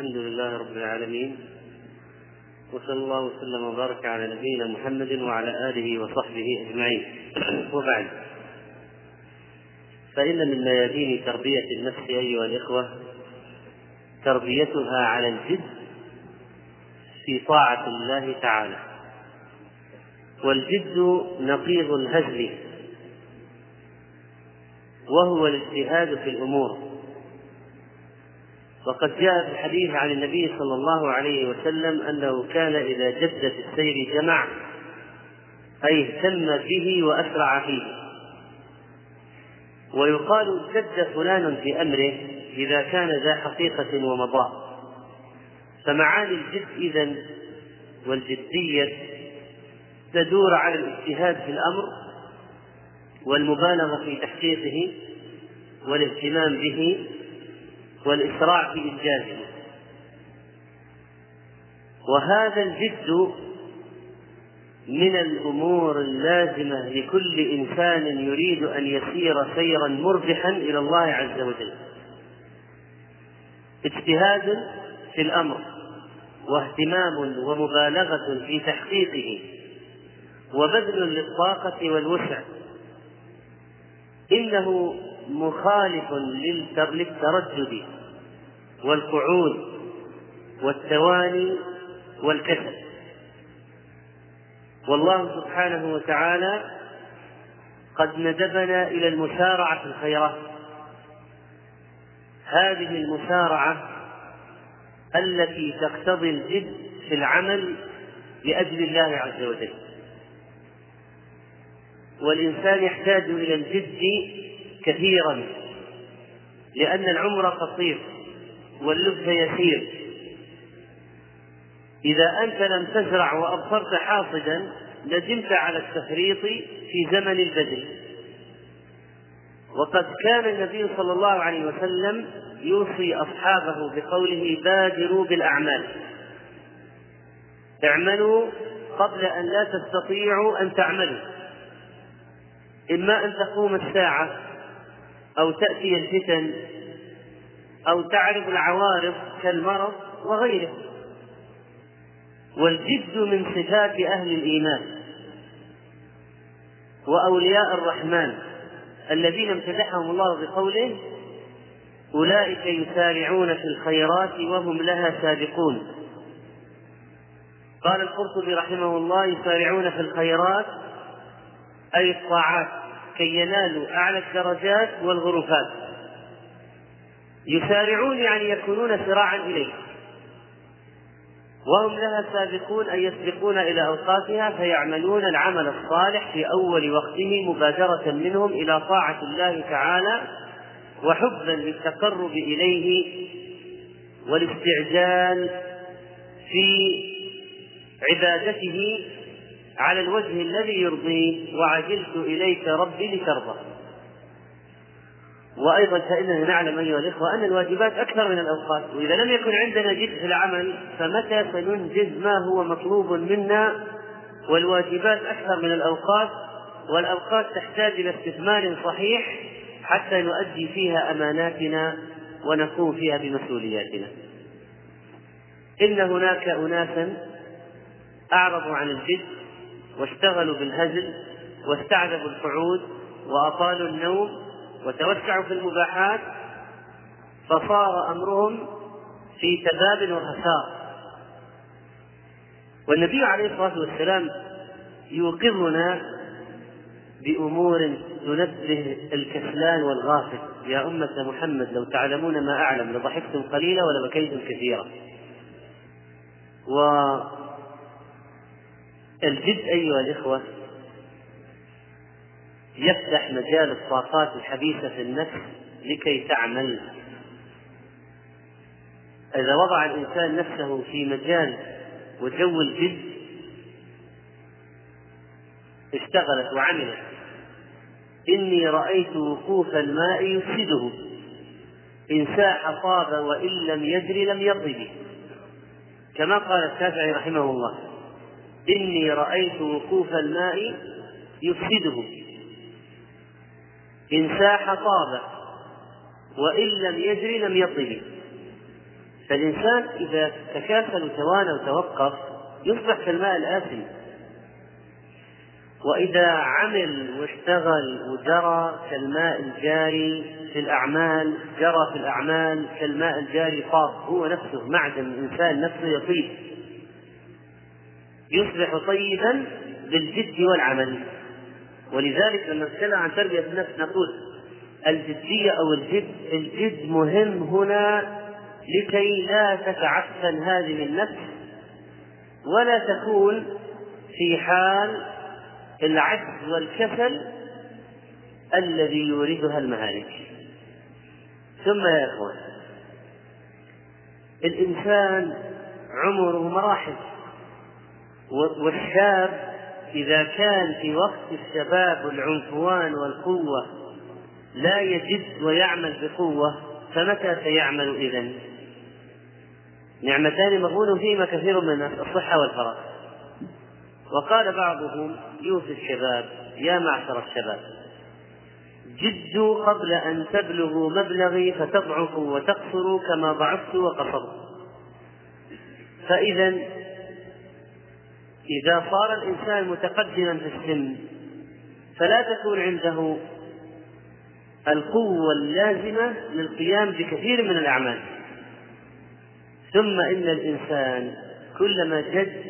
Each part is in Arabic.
الحمد لله رب العالمين وصلى الله وسلم وبارك على نبينا محمد وعلى آله وصحبه أجمعين. وبعد فإن من ميادين تربية النفس أيها الإخوة تربيتها على الجد في طاعة الله تعالى. والجد نقيض الهزل وهو الاجتهاد في الأمور. وقد جاء في الحديث عن النبي صلى الله عليه وسلم أنه كان إذا جد في السير جمع أي اهتم به وأسرع فيه. ويقال جد فلان في أمره إذا كان ذا حقيقة ومضاء فمعاني الجد اذا والجدية تدور على الاجتهاد في الأمر والمبالغة في تحقيقه والاهتمام به والإسراع في إنجازه وهذا الجد من الأمور اللازمة لكل إنسان يريد أن يسير سيرا مربحا إلى الله عز وجل. اجتهاد في الأمر واهتمام ومبالغة في تحقيقه وبذل للطاقة والوسع. إنه مخالف للتردد والقعود والتواني والكسل والله سبحانه وتعالى قد ندبنا إلى المسارعه في الخيرات. هذه المسارعه التي تقتضي الجد في العمل لأجل الله عز وجل. والإنسان يحتاج إلى الجد كثيرا لأن العمر قصير. واللبث يسير. إذا أنت لم تزرع وأبصرت حاصدا ندمت على التفريط في زمن البذل وقد كان النبي صلى الله عليه وسلم يوصي أصحابه بقوله بادروا بالأعمال. اعملوا قبل أن لا تستطيعوا أن تعملوا. إما أن تقوم الساعة أو تأتي الفتن أو تعرض العوارض كالمرض وغيره. والجد من صفات أهل الإيمان وأولياء الرحمن الذين امتدحهم الله بقوله أولئك يسارعون في الخيرات وهم لها سابقون. قال القرطبي رحمه الله يسارعون في الخيرات أي الطاعات كي ينالوا أعلى الدرجات والغرفات. يسارعون يعني يكونون سراعا إليه وهم لها سابقون أي يسبقون إلى أوقاتها فيعملون العمل الصالح في أول وقته مبادرة منهم إلى طاعة الله تعالى وحبا للتقرب إليه والاستعجال في عبادته على الوجه الذي يرضيه. وعجلت إليك ربي لترضى. وأيضا فإننا نعلم أيها الإخوة أن الواجبات أكثر من الأوقات وإذا لم يكن عندنا جد في العمل فمتى سننجز ما هو مطلوب منا؟ والواجبات أكثر من الأوقات والأوقات تحتاج إلى استثمار صحيح حتى نؤدي فيها أماناتنا ونقوم فيها بمسؤولياتنا. إن هناك أناسا أعرضوا عن الجد واشتغلوا بالهزل واستعذبوا القعود وأطالوا النوم وتوسعوا في المباحات فصار أمرهم في تباب وخسار. والنبي عليه الصلاة والسلام يوقظنا بأمور تنبه الكسلان والغافل. يا أمة محمد لو تعلمون ما أعلم لضحكتم قليلا ولبكيتم كثيرا. و الجد أيها الإخوة يفتح مجال الطاقات الحبيسة في النفس لكي تعمل. إذا وضع الإنسان نفسه في مجال وجو الجد اشتغلت وعملت إني رأيت وقوف الماء يفسده. إن ساح طاب وإن لم يجري لم يطب كما قال الشافعي رحمه الله إني رأيت وقوف الماء يفسده. إن ساح طاب وإن لم يجري لم يطب. فالإنسان إذا تكاسل وتوانى وتوقف يصبح كالماء الآسن وإذا عمل واشتغل وجرى كالماء الجاري في الأعمال جرى في الأعمال كالماء الجاري فاض هو نفسه معدن الإنسان نفسه يطيب. يصبح طيبا بالجد والعمل. ولذلك لما نتكلم عن تربية النفس نقول الجدية أو الجد الجد مهم هنا لكي لا تتعفن هذه النفس ولا تكون في حال العجز والكسل الذي يوردها المهالك. ثم يا إخوان الإنسان عمره مراحل والشاب إذا كان في وقت الشباب والعنفوان والقوة لا يجد ويعمل بقوة فمتى سيعمل إذن؟ نعمتان مغبون فيهما كثير من الصحة والفراغ وقال بعضهم يوصي الشباب يا معشر الشباب جدوا قبل أن تبلغوا مبلغي فتضعفوا وتقصروا كما ضعفت وقصرت. فإذا إذا صار الإنسان متقدما في السن فلا تكون عنده القوة اللازمة للقيام بكثير من الأعمال. ثم إن الإنسان كلما جد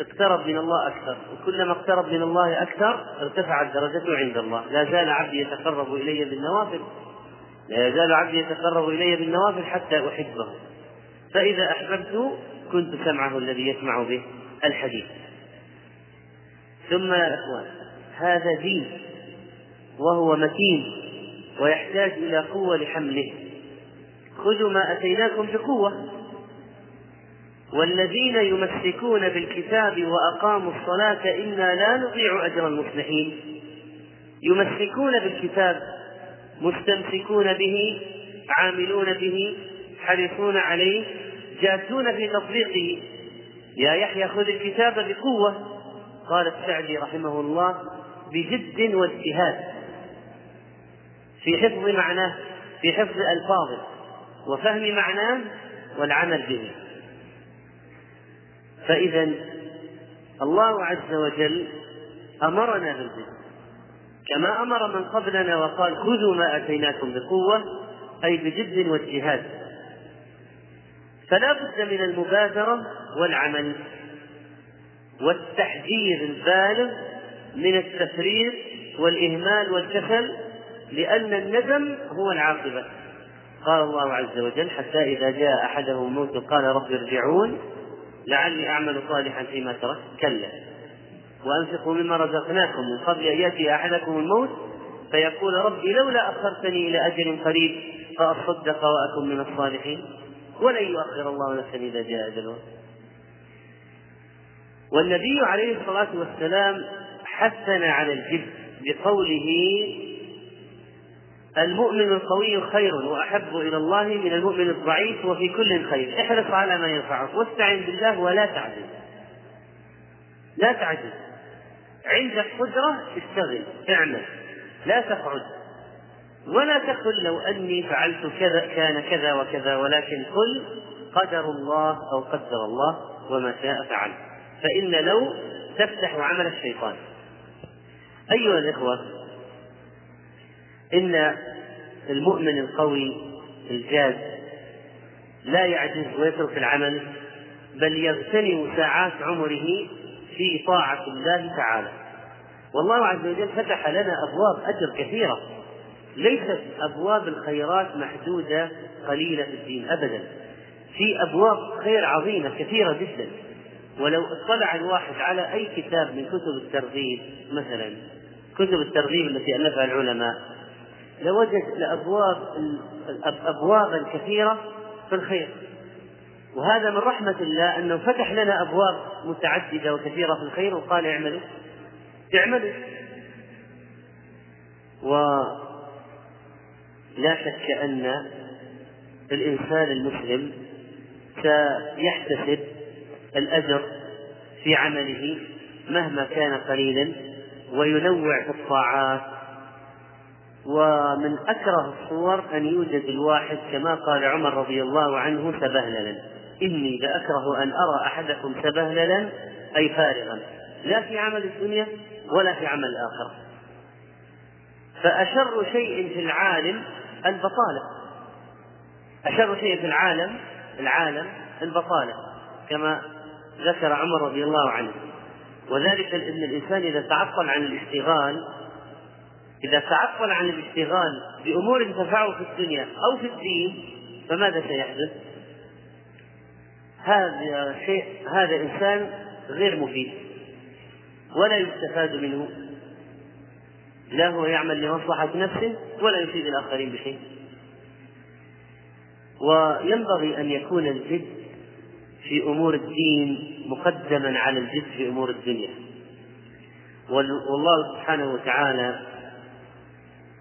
اقترب من الله أكثر وكلما اقترب من الله أكثر ارتفعت درجته عند الله. لا زال عبدي يتقرب إلي بالنوافل. لا يزال عبدي يتقرب إلي بالنوافل حتى أحبه. فإذا أحببته كنت سمعه الذي يسمع به الحديث. ثم يا إخوان هذا دين وهو متين ويحتاج إلى قوة لحمله. خذوا ما أتيناكم بقوة. والذين يمسكون بالكتاب وأقاموا الصلاة إنا لا نضيع أجر المصلحين. يمسكون بالكتاب مستمسكون به عاملون به حريصون عليه جادون في تطبيقه. يا يحيى خذ الكتاب بقوة. قال السعدي رحمه الله بجد واجتهاد في حفظ معناه في حفظ ألفاظه وفهم معناه والعمل به. فإذا الله عز وجل أمرنا بالجد. كما أمر من قبلنا وقال خذوا ما أتيناكم بقوة أي بجد واجتهاد فلا بد من المبادرة والعمل. والتحذير البالغ من التفريط والإهمال والكسل لأن الندم هو العاقبة. قال الله عز وجل حتى إذا جاء أحدهم الموت قال رب ارجعون لعلي أعمل صالحا فيما تركت كلا. وأنفقوا مما رزقناكم من قبل أن يأتي أحدكم الموت فيقول ربي لولا أخرتني إلى أجل قريب فأصدق وأكن من الصالحين ولن يؤخر الله نفسا إذا جاء أجلها. والنبي عليه الصلاة والسلام حثنا على الجد بقوله المؤمن القوي خير وأحب إلى الله من المؤمن الضعيف وفي كل خير. احرص على ما ينفعك واستعن بالله ولا تعجز لا تعجز عندك قدره اشتغل اعمل لا تقعد. ولا تقل لو أني فعلت كذا كان كذا وكذا ولكن قل قدر الله أو قدر الله وما شاء فعل. فإن لو تفتح عمل الشيطان. أيها الإخوة إن المؤمن القوي الجاد لا يعجز ويترك العمل بل يغتنم ساعات عمره في طاعة الله تعالى. والله عز وجل فتح لنا أبواب أجر كثيرة. ليست أبواب الخيرات محدودة قليلة في الدين أبدا. في أبواب خير عظيمة كثيرة جدا. ولو اطلع الواحد على أي كتاب من كتب الترغيب مثلا كتب الترغيب التي ألفها العلماء لوجد لأبواب أبوابا كثيرة في الخير. وهذا من رحمة الله أنه فتح لنا أبواب متعددة وكثيرة في الخير وقال اعملوا. اعملوا. ولا شك أن الإنسان المسلم سيحتسب الأجر في عمله مهما كان قليلا وينوع في الطاعات. ومن أكره الصور أن يوجد الواحد كما قال عمر رضي الله عنه سبهللا إني لأكره أن أرى أحدكم سبهللا أي فارغا. لا في عمل الدنيا ولا في عمل الآخرة. فأشر شيء في العالم البطالة. أشر شيء في العالم العالم البطالة. كما ذكر عمر رضي الله عنه وذلك أن الإنسان إذا تعطل عن الاشتغال إذا تعطل عن الاشتغال بأمور تنفعه في الدنيا أو في الدين فماذا سيحدث؟ هذا شيء هذا إنسان غير مفيد ولا يستفاد منه لا هو يعمل لمصلحة نفسه ولا يفيد الآخرين بشيء وينبغي أن يكون الجد في أمور الدين مقدما على الجد في أمور الدنيا. والله سبحانه وتعالى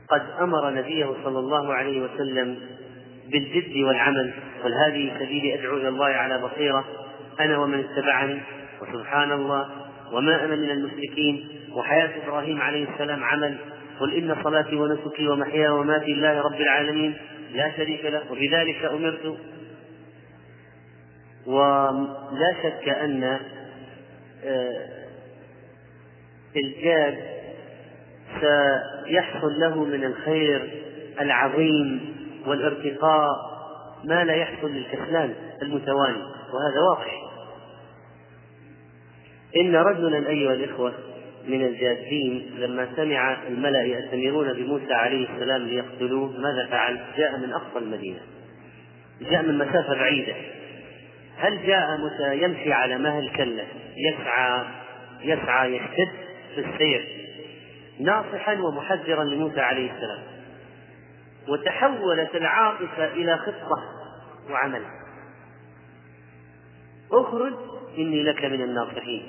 قد أمر نبيه صلى الله عليه وسلم بالجد والعمل. قل هذه سبيلي أدعو إلى الله على بصيرة. أنا ومن اتبعني وسبحان الله وما أنا من المشركين وحياة إبراهيم عليه السلام عمل. قل إن صلاتي ونسكي ومحياي وماتي لله رب العالمين لا شريك له وبذلك أمرت. ولا شك أن آه، الجاد سيحصل له من الخير العظيم والارتقاء ما لا يحصل للكسلان المتواني وهذا واضح إن رجلا أيها الإخوة من الجادين لما سمع الملأ يأتمرون بموسى عليه السلام ليقتلوه ماذا فعل؟ جاء من أقصى المدينة جاء من مسافة بعيدة هل جاء موسى يمشي على مهل كلا؟ يسعى يسعى يشتد في السير ناصحا ومحذرا لموسى عليه السلام. وتحولت العاطفة إلى خطة وعمل. اخرج إني لك من الناصحين.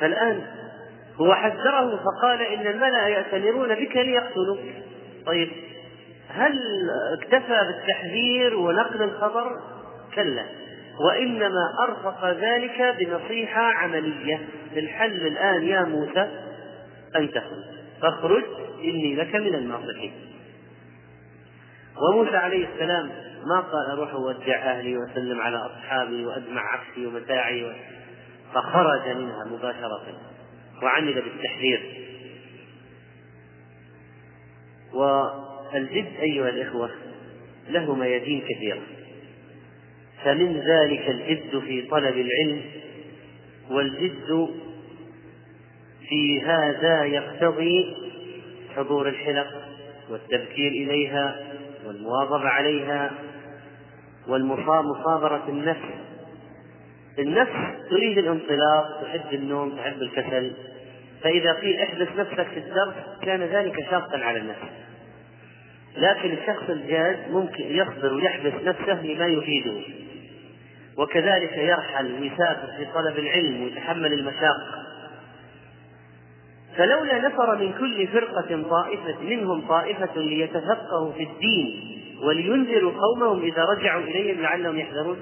فالآن هو حذره فقال إن الملأ يأتمرون بك ليقتلوك. طيب هل اكتفى بالتحذير ونقل الخبر؟ كلا. وإنما أرفق ذلك بنصيحة عملية. الحل الآن يا موسى أن تخرج. فاخرج إني لك من الناصحين. وموسى عليه السلام ما قال أروح أودع أهلي وأسلم على أصحابي وأجمع عفشي ومتاعي فخرج منها مباشرة وعمل بالتحذير. والجد أيها الإخوة له ميادين كثيرة فمن ذلك الجد في طلب العلم والجد في هذا يقتضي حضور الحلق والتبكير إليها والمواظبة عليها والمصابرة النفس. النفس تريد الانطلاق تحب النوم تحب الكسل. فإذا قيل احبس نفسك في الدرس كان ذلك شاقا على النفس. لكن الشخص الجاد ممكن يصبر ويحبس نفسه لما يفيده وكذلك يرحل ويسافر في طلب العلم ويتحمل المشاق فلولا نفر من كل فرقة طائفة منهم طائفة ليتفقهوا في الدين ولينذروا قومهم إذا رجعوا إليهم لعلهم يحذرون.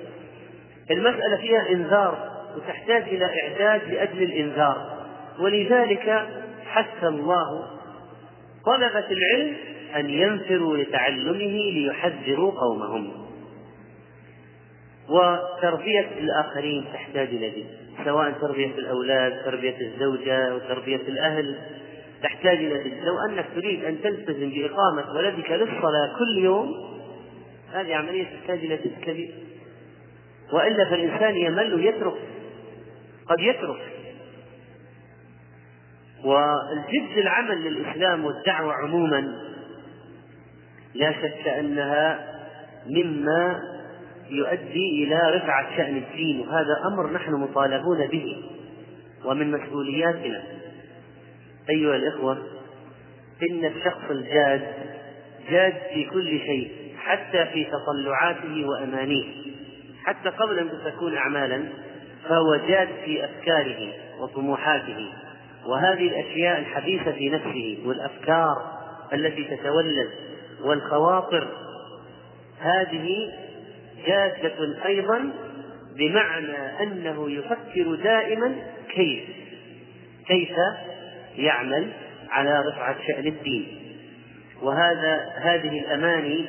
المسألة فيها إنذار وتحتاج إلى إعداد لأجل الإنذار. ولذلك حث الله طلبة العلم أن ينفروا لتعلمه ليحذروا قومهم. وتربية الآخرين تحتاج إلى ذلك سواء تربية الأولاد تربية الزوجة وتربية الأهل تحتاج إلى ذلك لو أنك تريد أن تلتزم بإقامة ولدك للصلاة كل يوم هذه عملية تحتاج إلى جهد كبير. وإلا فالإنسان يمل ويترك قد يترك. والجد العمل للإسلام والدعوة عموما لا شك أنها مما يؤدي إلى رفعة شأن الدين وهذا أمر نحن مطالبون به ومن مسؤولياتنا. أيها الإخوة إن الشخص الجاد جاد في كل شيء حتى في تطلعاته وأمانيه. حتى قبل أن تكون أعمالا فهو جاد في أفكاره وطموحاته. وهذه الأشياء الحديثة في نفسه والأفكار التي تتولد والخواطر هذه جادة أيضا بمعنى أنه يفكر دائما كيف كيف يعمل على رفعة شأن الدين. وهذا هذه الأماني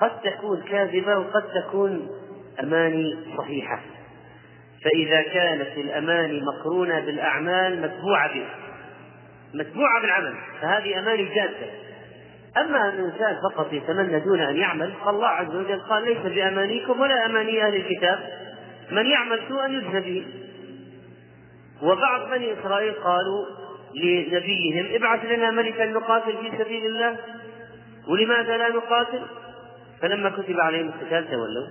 قد تكون كاذبة وقد تكون أماني صحيحة. فإذا كانت الأماني مقرونة بالأعمال متبوعة بها متبوعة بالعمل فهذه أماني جادة. أما أن الإنسان فقط يتمنى دون أن يعمل فالله عز وجل قال ليس بأمانيكم ولا أماني أهل الكتاب من يعمل سوءا يجزى به. وبعض بني إسرائيل قالوا لنبيهم ابعث لنا ملكا نقاتل في سبيل الله ولماذا لا نقاتل؟ فلما كتب عليهم القتال تولوا.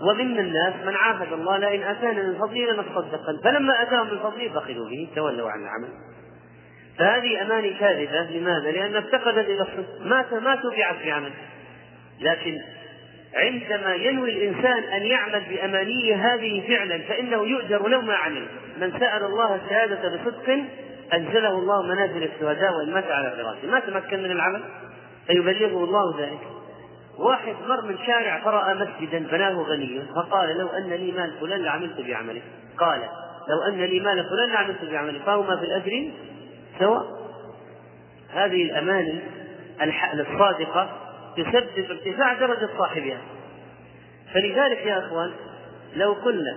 ومن الناس من عاهد الله لئن أتانا من فضله لنصدقن. فلما أتاهم من فضله بخلوا به تولوا عن العمل. فهذه أماني كاذبة. لماذا؟ لأن افتقدت إلى الصدق ما ما تبعت في عمل. لكن عندما ينوي الإنسان أن يعمل بامانيه هذه فعلا فإنه يؤجر ولو ما عمل. من سأل الله الشهادة بصدق أنزله الله منازل الشهداء وان مات على فراشه. ما تمكن من العمل؟ فيبلغه الله ذلك. واحد مر من شارع فرأى مسجدا بناه غني فقال لو أن لي مال فلان لعملت بعمله. قال لو أن لي مال فلان لعملت بعمله. فهما في الأجر سواء. هذه الأماني الصادقة تسبب ارتفاع درجة صاحبها. فلذلك يا أخوان لو قلنا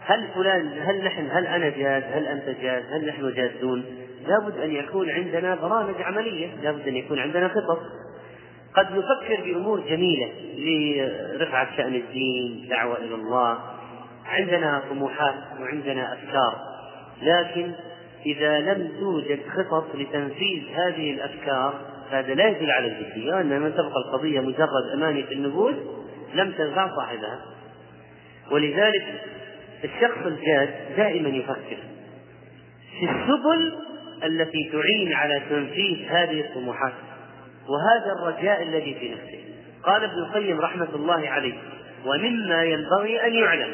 هل فلان هل نحن هل أنا جاد هل أنت جاد هل نحن جادون لابد أن يكون عندنا برامج عملية لابد أن يكون عندنا خطط. قد نفكر بأمور جميلة لرفعة شأن الدين دعوة إلى الله عندنا طموحات وعندنا أفكار لكن إذا لم توجد خطط لتنفيذ هذه الأفكار هذا لا يدل على الجدية وإنما تبقى القضية مجرد أماني في النفوس لم تنفع صاحبها. ولذلك الشخص الجاد دائما يفكر في السبل التي تعين على تنفيذ هذه الطموحات وهذا الرجاء الذي في نفسه. قال ابن القيم رحمة الله عليه ومما ينبغي أن يعلم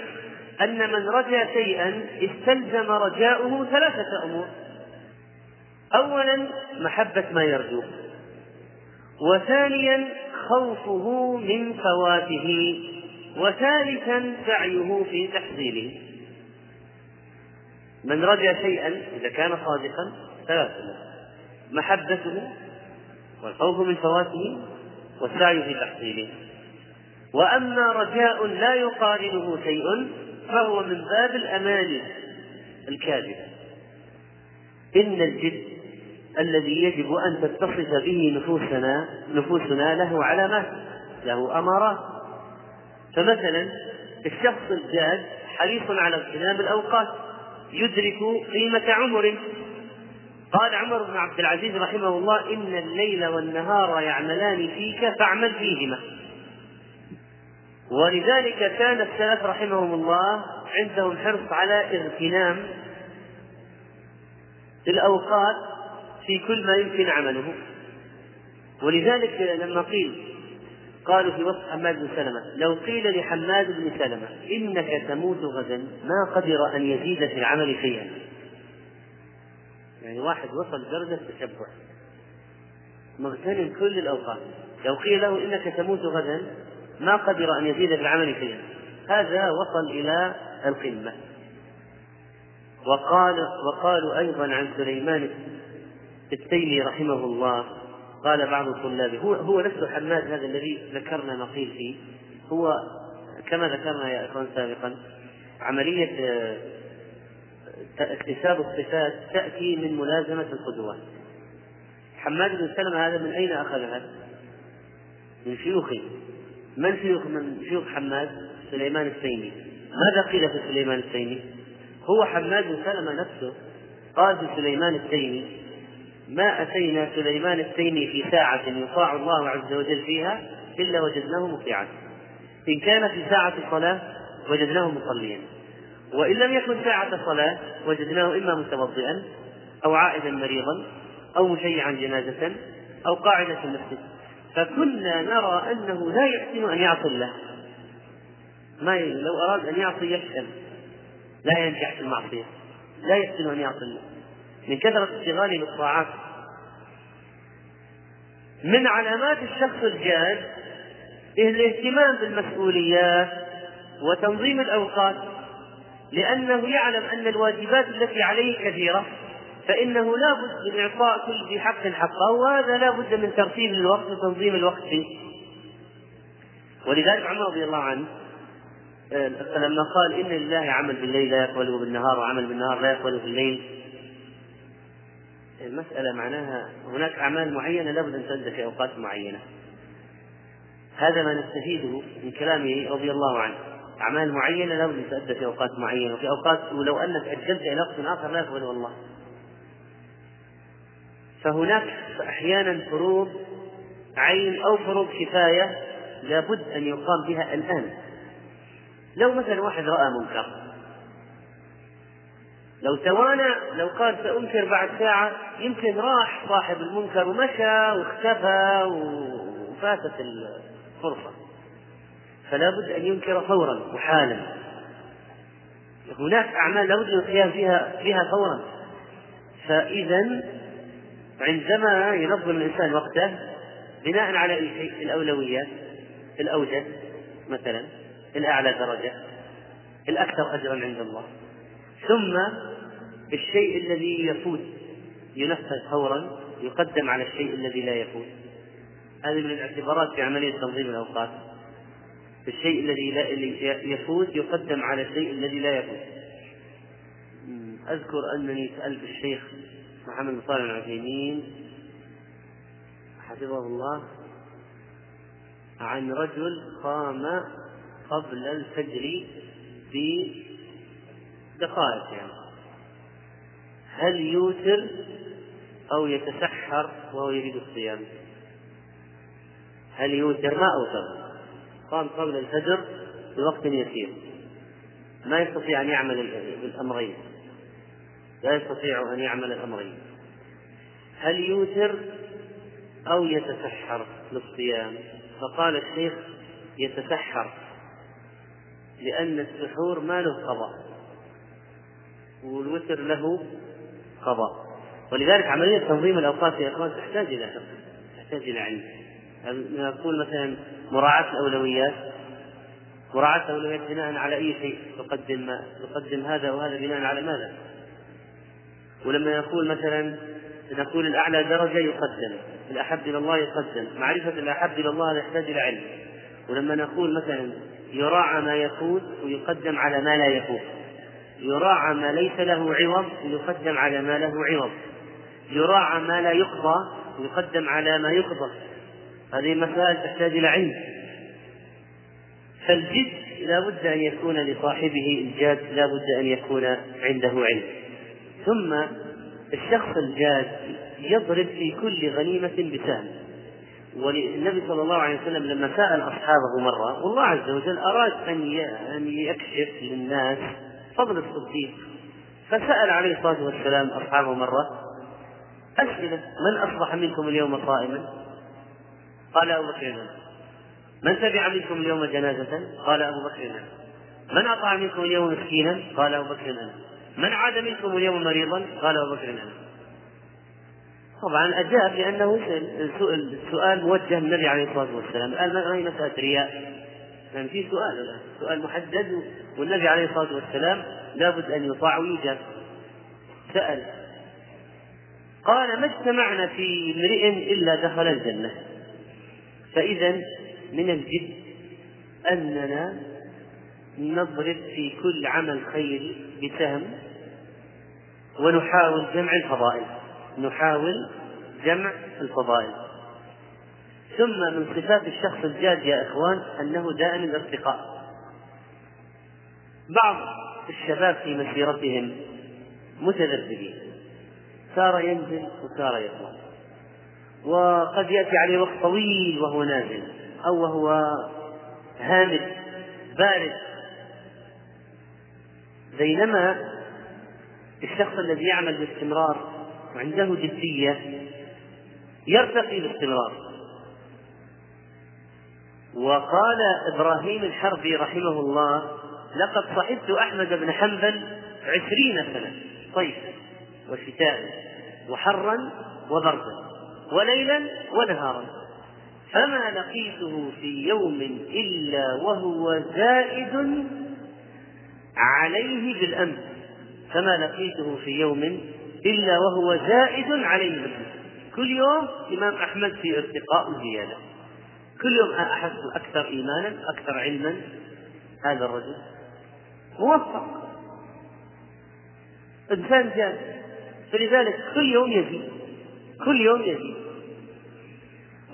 أن من رجا شيئا استلزم رجاؤه ثلاثة أمور. أولا محبة ما يرجوه وثانيا خوفه من فواته وثالثا سعيه في تحصيله من رجا شيئا إذا كان صادقا ثلاثة محبته والخوف من فواته والسعي في تحصيله وأما رجاء لا يقارنه شيء فهو من باب الأماني الكاذبة إن الجد الذي يجب أن تتصف به نفوسنا نفوسنا له علامات له أمارات. فمثلا الشخص الجاد حريص على اغتنام الأوقات يدرك قيمة عمره قال عمر بن عبد العزيز رحمه الله إن الليل والنهار يعملان فيك فاعمل فيهما. ولذلك كان السلف رحمهم الله عندهم حرص على اغتنام الأوقات في كل ما يمكن عمله. ولذلك لما قيل قالوا في وصف حماد بن سلمة لو قيل لحماد بن سلمة إنك تموت غدا ما قدر أن يزيد في العمل شيئا. يعني واحد وصل درجة التشبع مغتنم كل الأوقات. لو قيل له إنك تموت غدا ما قدر أن يزيد في العمل شيئا. هذا وصل إلى القمة. وقال وقالوا أيضا عن سليمان التيمي رحمه الله قال بعض طلابه هو هو نفسه حماد هذا الذي ذكرنا ما قيل فيه. هو كما ذكرنا يا إخوان سابقا عملية اكتساب الصفات تأتي من ملازمة القدوات. حماد بن سلمة هذا من أين أخذها؟ من شيوخه. من شيوخ من شيوخ حماد؟ سليمان التيمي ماذا قيل في سليمان التيمي؟ هو حماد بن سلمة نفسه قال في سليمان التيمي ما أتينا سليمان التيمي في ساعة يطاع الله عز وجل فيها إلا وجدناه مطيعا. إن كان في ساعة الصلاة وجدناه مصليا. وإن لم يكن ساعة صلاة وجدناه إما متوضئا أو عائدا مريضا أو مشيعا جنازة أو قاعدا في المسجد. فكنا نرى أنه لا يحسن أن يعصي الله. ما لو أراد أن يعصي يفشل لا ينجح في المعصية. لا يحسن أن يعصي الله. من كثرة اشتغاله بالطاعات. من علامات الشخص الجاد الاهتمام بالمسؤوليات وتنظيم الأوقات. لأنه يعلم أن الواجبات التي عليه كثيرة. فإنه لا بد من إعطاء كل ذي حق حقه وهذا لا بد من ترتيب الوقت وتنظيم الوقت. فيه ولذلك عمر رضي الله عنه آه، لما قال إن لله عمل بالليل لا يقبله بالنهار وعمل بالنهار لا يقبله بالليل المسألة معناها هناك أعمال معينة لابد أن تؤدى في أوقات معينة. هذا ما نستفيده من كلامه رضي الله عنه. أعمال معينة لابد أن تؤدى في أوقات معينة وفي أوقات ولو أنك أجلت إلى وقت آخر لا يقبله الله. فهناك أحيانا فروض عين أو فروض كفاية لابد أن يقام بها الآن. لو مثلا واحد رأى منكر لو توانى لو قال سأنكر بعد ساعة يمكن راح صاحب المنكر ومشى واختفى وفاتت الفرصة. فلا بد أن ينكر فورا وحالا. هناك أعمال لابد من القيام فيها فيها فورا. فإذا عندما ينظم الإنسان وقته بناء على الأولويات الأوجد مثلا الأعلى درجة الأكثر أجرا عند الله ثم الشيء الذي يفوت ينفذ فورا يقدم على الشيء الذي لا يفوت. هذه من الاعتبارات في عملية تنظيم الأوقات. الشيء الذي لا يفوت يقدم على الشيء الذي لا يفوت. أذكر أنني سألت الشيخ محمد بن صالح العثيمين حفظه الله عن رجل قام قبل الفجر بدقائق يعني. هل يوتر أو يتسحر وهو يريد الصيام؟ هل يوتر؟ ما أوتر. قام قبل الفجر بوقت يسير. ما يستطيع أن يعمل الأمرين لا يستطيع أن يعمل الأمرين هل يوتر أو يتسحر للصيام فقال الشيخ يتسحر لأن السحور ما له قضاء والوتر له قضاء. ولذلك عملية تنظيم الأوقات يا إخوان تحتاج إلى تحتاج إلى علم. نقول مثلا مراعاة الأولويات مراعاة الأولويات بناء على أي شيء؟ تقدم تقدم هذا وهذا بناء على ماذا؟ ولما يقول مثلا نقول الأعلى درجة يقدم الأحب إلى الله يقدم معرفة الأحب إلى الله يحتاج إلى علم. ولما نقول مثلا يراعى ما يفوت ويقدم على ما لا يفوت يراعى ما ليس له عوض ويقدم على ما له عوض. يراعى ما لا يقضى ويقدم على ما يقضى. هذه مسائل تحتاج إلى علم. فالجد لا بد أن يكون لصاحبه الجاد لا بد أن يكون عنده علم. ثم الشخص الجاد يضرب في كل غنيمة بسهم والنبي صلى الله عليه وسلم لما سأل أصحابه مرة والله عز وجل أراد أن أن يكشف للناس فضل الصديق فسأل عليه الصلاة والسلام أصحابه مرة أسئلة من أصبح منكم اليوم صائما؟ قال أبو بكر نعم من تبع منكم اليوم جنازة؟ قال أبو بكر نعم من أطاع منكم اليوم مسكينا؟ قال أبو بكر نعم من عاد منكم اليوم مريضا؟ قال أبو بكر نعم. طبعا أجاب لأنه السؤال موجه للنبي عليه الصلاة والسلام. قال ما هي مسألة رياء يعني في سؤال الآن سؤال محدد والنبي عليه الصلاة والسلام لابد أن يطاع ويجاب. سأل قال ما اجتمعنا في امرئ إلا دخل الجنة؟ فإذا من الجد أننا نضرب في كل عمل خير بسهم ونحاول جمع الفضائل. نحاول جمع الفضائل. ثم من صفات الشخص الجاد يا إخوان أنه دائم الارتقاء بعض الشباب في مسيرتهم متذبذبين. سار ينزل وسار يطلع. وقد يأتي عليه وقت طويل وهو نازل أو وهو هامد بارد. بينما الشخص الذي يعمل باستمرار وعنده جدية يرتقي باستمرار. وقال إبراهيم الحربي رحمه الله لقد صحبت أحمد بن حنبل عشرين سنة صيفا وشتاء وحرا وبردا وليلا ونهارا فما لقيته في يوم إلا وهو زائد عليه بالأمس فما لقيته في يوم إلا وهو زائد عليه كل يوم الإمام أحمد في ارتقاء وزيادة كل يوم أحس أكثر إيمانا أكثر علما. هذا الرجل موفق. إنسان جاد. فلذلك كل يوم يزيد. كل يوم يزيد.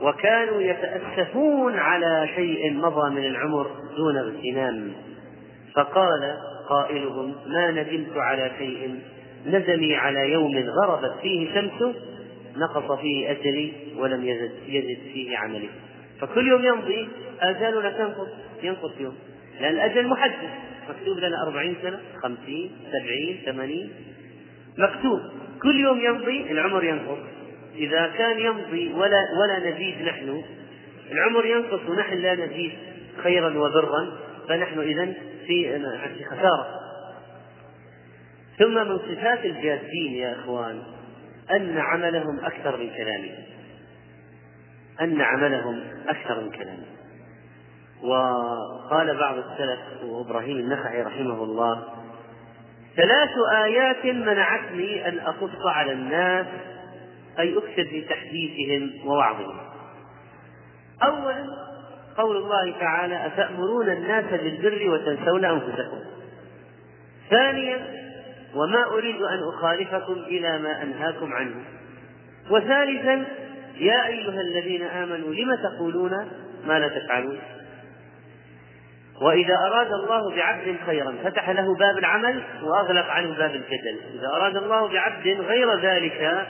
وكانوا يتأسفون على شيء مضى من العمر دون اغتنام. فقال قائلهم ما ندمت على شيء ندمي على يوم غربت فيه شمسه نقص فيه أجلي ولم يزد, يزد فيه عملي. فكل يوم يمضي آجالنا تنقص ينقص يوم. لأن الأجل محدد. مكتوب لنا أربعين سنة خمسين سبعين ثمانين. مكتوب. كل يوم يمضي العمر ينقص. إذا كان يمضي ولا ولا نزيد نحن العمر ينقص ونحن لا نزيد خيرا وبرا فنحن إذا في في خسارة. ثم من صفات الجادين يا إخوان أن عملهم أكثر من كلامهم أن عملهم أكثر من كلامهم وقال بعض السلف وإبراهيم النخعي رحمه الله ثلاث آيات منعتني أن أقص على الناس أي أكثر في تحديثهم ووعظهم. أولا قول الله تعالى أتأمرون الناس بالبر وتنسون أنفسكم؟ ثانيا وما أريد أن أخالفكم إلى ما أنهاكم عنه. وثالثا يا أيها الذين آمنوا لم تقولون ما لا تفعلون؟ وإذا أراد الله بعبد خيرا فتح له باب العمل وأغلق عنه باب الجدل. إذا أراد الله بعبد غير ذلك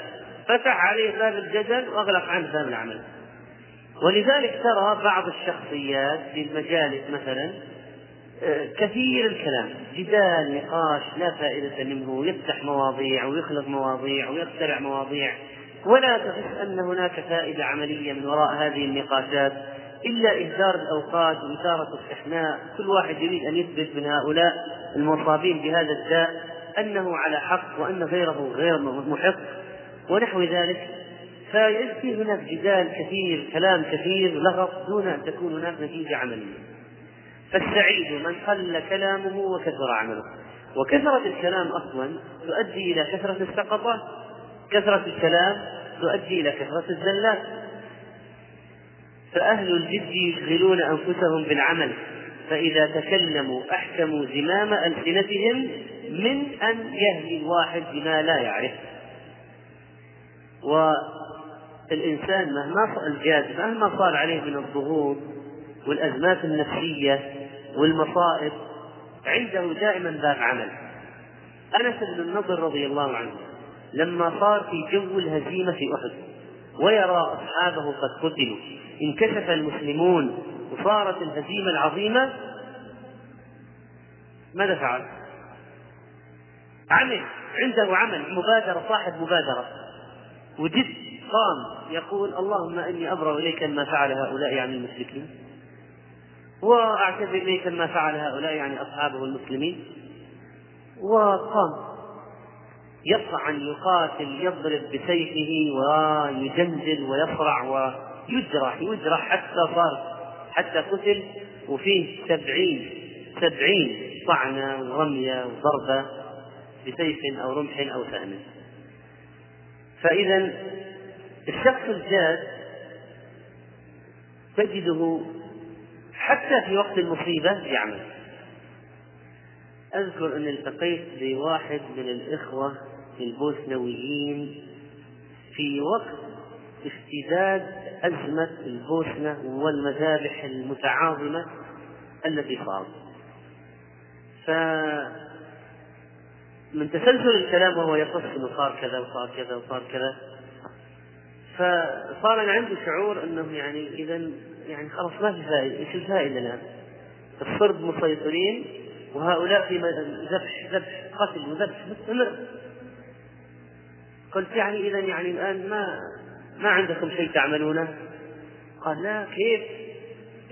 فتح عليه باب الجدل وأغلق عنه باب العمل. ولذلك ترى بعض الشخصيات في المجالس مثلا آه، كثير الكلام جدال نقاش لا فائدة منه يفتح مواضيع ويخلق مواضيع ويخترع مواضيع. ولا تحس أن هناك فائدة عملية من وراء هذه النقاشات إلا إهدار الأوقات وإثارة الشحناء كل واحد يريد أن يثبت من هؤلاء المصابين بهذا الداء أنه على حق وأن غيره غير محق. ونحو ذلك فيأتي هناك جدال كثير كلام كثير لغط دون أن تكون هناك نتيجة عملية. فالسعيد من قل كلامه وكثر عمله. وكثرة الكلام أصلا تؤدي إلى كثرة السقطات كثرة الكلام تؤدي إلى كثرة الزلات. فأهل الجد يشغلون أنفسهم بالعمل فإذا تكلموا أحكموا زمام ألسنتهم من أن يهلي الواحد بما لا يعرف. والإنسان مهما الجاد مهما صار عليه من الضغوط والأزمات النفسية والمصائب عنده دائما باب عمل. أنس بن النضر رضي الله عنه لما صار في جو الهزيمة في أحد ويرى أصحابه قد قتلوا. انكشف المسلمون وصارت الهزيمة العظيمة. ماذا فعل؟ عمل عنده عمل مبادرة صاحب مبادرة. وجد قام يقول اللهم إني أبرأ إليك ما فعل هؤلاء يعني المشركين. وأعتذر إليك ما فعل هؤلاء يعني أصحابه المسلمين. وقام يطعن يقاتل يضرب بسيفه ويجندل ويصرع ويجرح يجرح حتى صار حتى قتل. وفيه سبعين سبعين طعنة ورمية وضربة بسيف أو رمح أو سهم. فإذا الشخص الجاد تجده حتى في وقت المصيبة يعمل. أذكر أني التقيت بواحد من الإخوة البوسنويين في وقت اشتداد أزمة البوسنة والمذابح المتعاظمة التي صارت. ف من تسلسل الكلام وهو يقص إنه صار كذا وصار كذا وصار كذا فصار أنا عندي شعور أنه يعني إذا يعني خلاص ما في فائدة إيش الفائده الآن؟ الصرب مسيطرين وهؤلاء في ذبح ذبح قتل وذبح مستمر قلت يعني إذا يعني الآن ما ما عندكم شيء تعملونه؟ قال لا كيف؟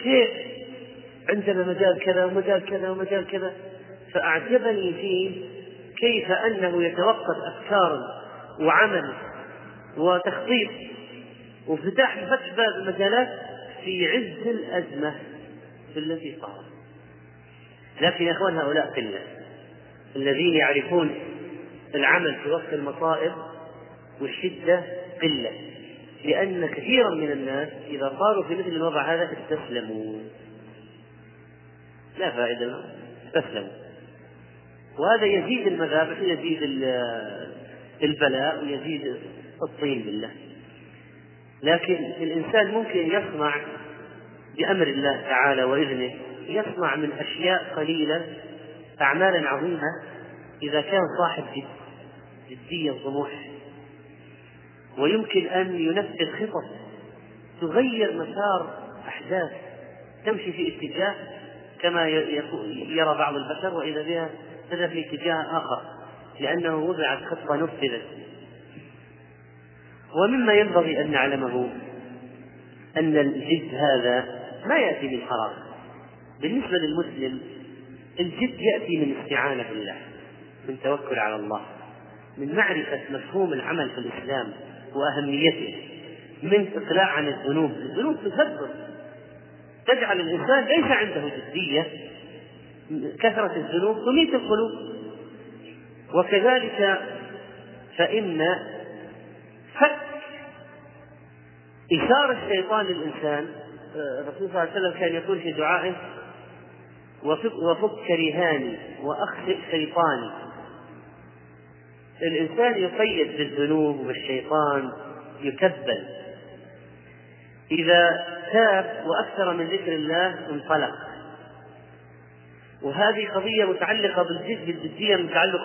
كيف؟ عندنا مجال كذا ومجال كذا ومجال كذا فأعجبني فيه كيف أنه يتوقف أفكار وعمل وتخطيط وفتح فتح باب المجالات في عز الأزمة التي صارت. لكن يا أخوان هؤلاء قله الذين يعرفون العمل في وقت المصائب والشدة قلة لأن كثيرا من الناس إذا صاروا في مثل الوضع هذا استسلموا. لا فائدة استسلموا. وهذا يزيد المذابح ويزيد البلاء ويزيد الطين بالله. لكن الإنسان ممكن يصنع بأمر الله تعالى وإذنه يصنع من أشياء قليلة أعمالا عظيمة إذا كان صاحب جد جدية وطموح ويمكن أن ينفذ خطط تغير مسار أحداث تمشي في اتجاه كما يرى بعض البشر وإذا بها تذهب في اتجاه آخر لأنه وضعت خطة نفذت. ومما ينبغي أن نعلمه أن الجد هذا ما يأتي من فراغ بالنسبة للمسلم الجد يأتي من استعانة بالله من توكل على الله من معرفة مفهوم العمل في الإسلام وأهميته من إقلاع عن الذنوب. الذنوب تثبت تجعل الإنسان ليس عنده جدية. كثرة الذنوب تميت القلوب. وكذلك فإن فك. إثار الشيطان للإنسان الرسول صلى الله عليه وسلم كان يقول في دعائه وفك رهاني وأخفئ شيطاني. الإنسان يقيد بالذنوب وبالشيطان يكبل إذا تاب وأكثر من ذكر الله انطلق. وهذه قضية متعلقة بالجد بالجدية من تعلق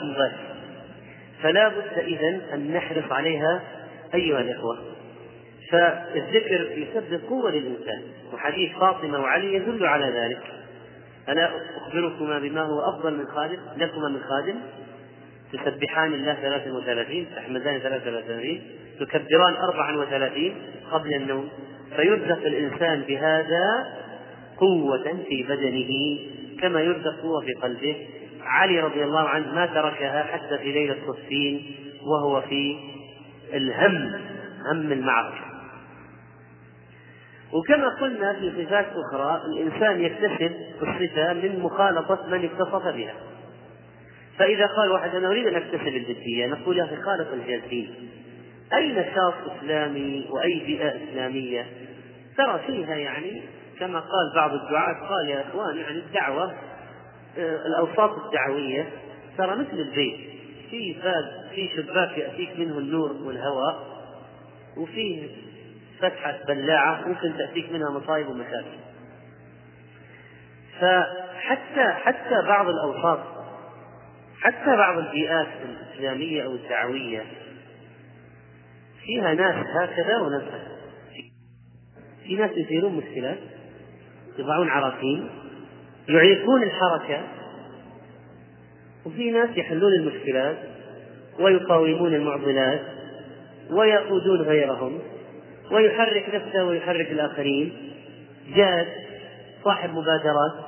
فلا بد إذن أن نحرص عليها أيها الإخوة فالذكر يسبب قوة للإنسان وحديث فاطمة وعلي يدل على ذلك. ألا أخبركما بما هو أفضل من خادم؟ لكما من خادم؟ تسبحان الله ثلاثا وثلاثين تحمدان ثلاثا وثلاثين تكبران أربعا وثلاثين قبل النوم. فيرزق الإنسان بهذا قوة في بدنه كما يرزق قوة في قلبه. علي رضي الله عنه ما تركها حتى في ليلة صفين وهو في الهم هم المعركة. وكما قلنا في صفات أخرى الإنسان يكتسب الصفة من مخالطة من اتصف بها. فإذا قال واحد أنا أريد أن أكتسب الجدية نقول يا أخي خالط الجادين أي نشاط إسلامي وأي بيئة إسلامية؟ ترى فيها يعني كما قال بعض الدعاة قال يا إخوان يعني الدعوة آه، الأوساط الدعوية ترى مثل البيت في باب في شباك يأتيك منه النور والهواء وفيه فتحة بلاعة ممكن تأتيك منها مصايب ومشاكل. فحتى حتى بعض الأوساط حتى بعض البيئات الإسلامية أو الدعوية فيها ناس هكذا وناس في ناس يثيرون مشكلات يضعون عراقيل يعيقون الحركة وفي ناس يحلون المشكلات. ويقاومون المعضلات ويقودون غيرهم ويحرك نفسه ويحرك الآخرين. جاد صاحب مبادرات.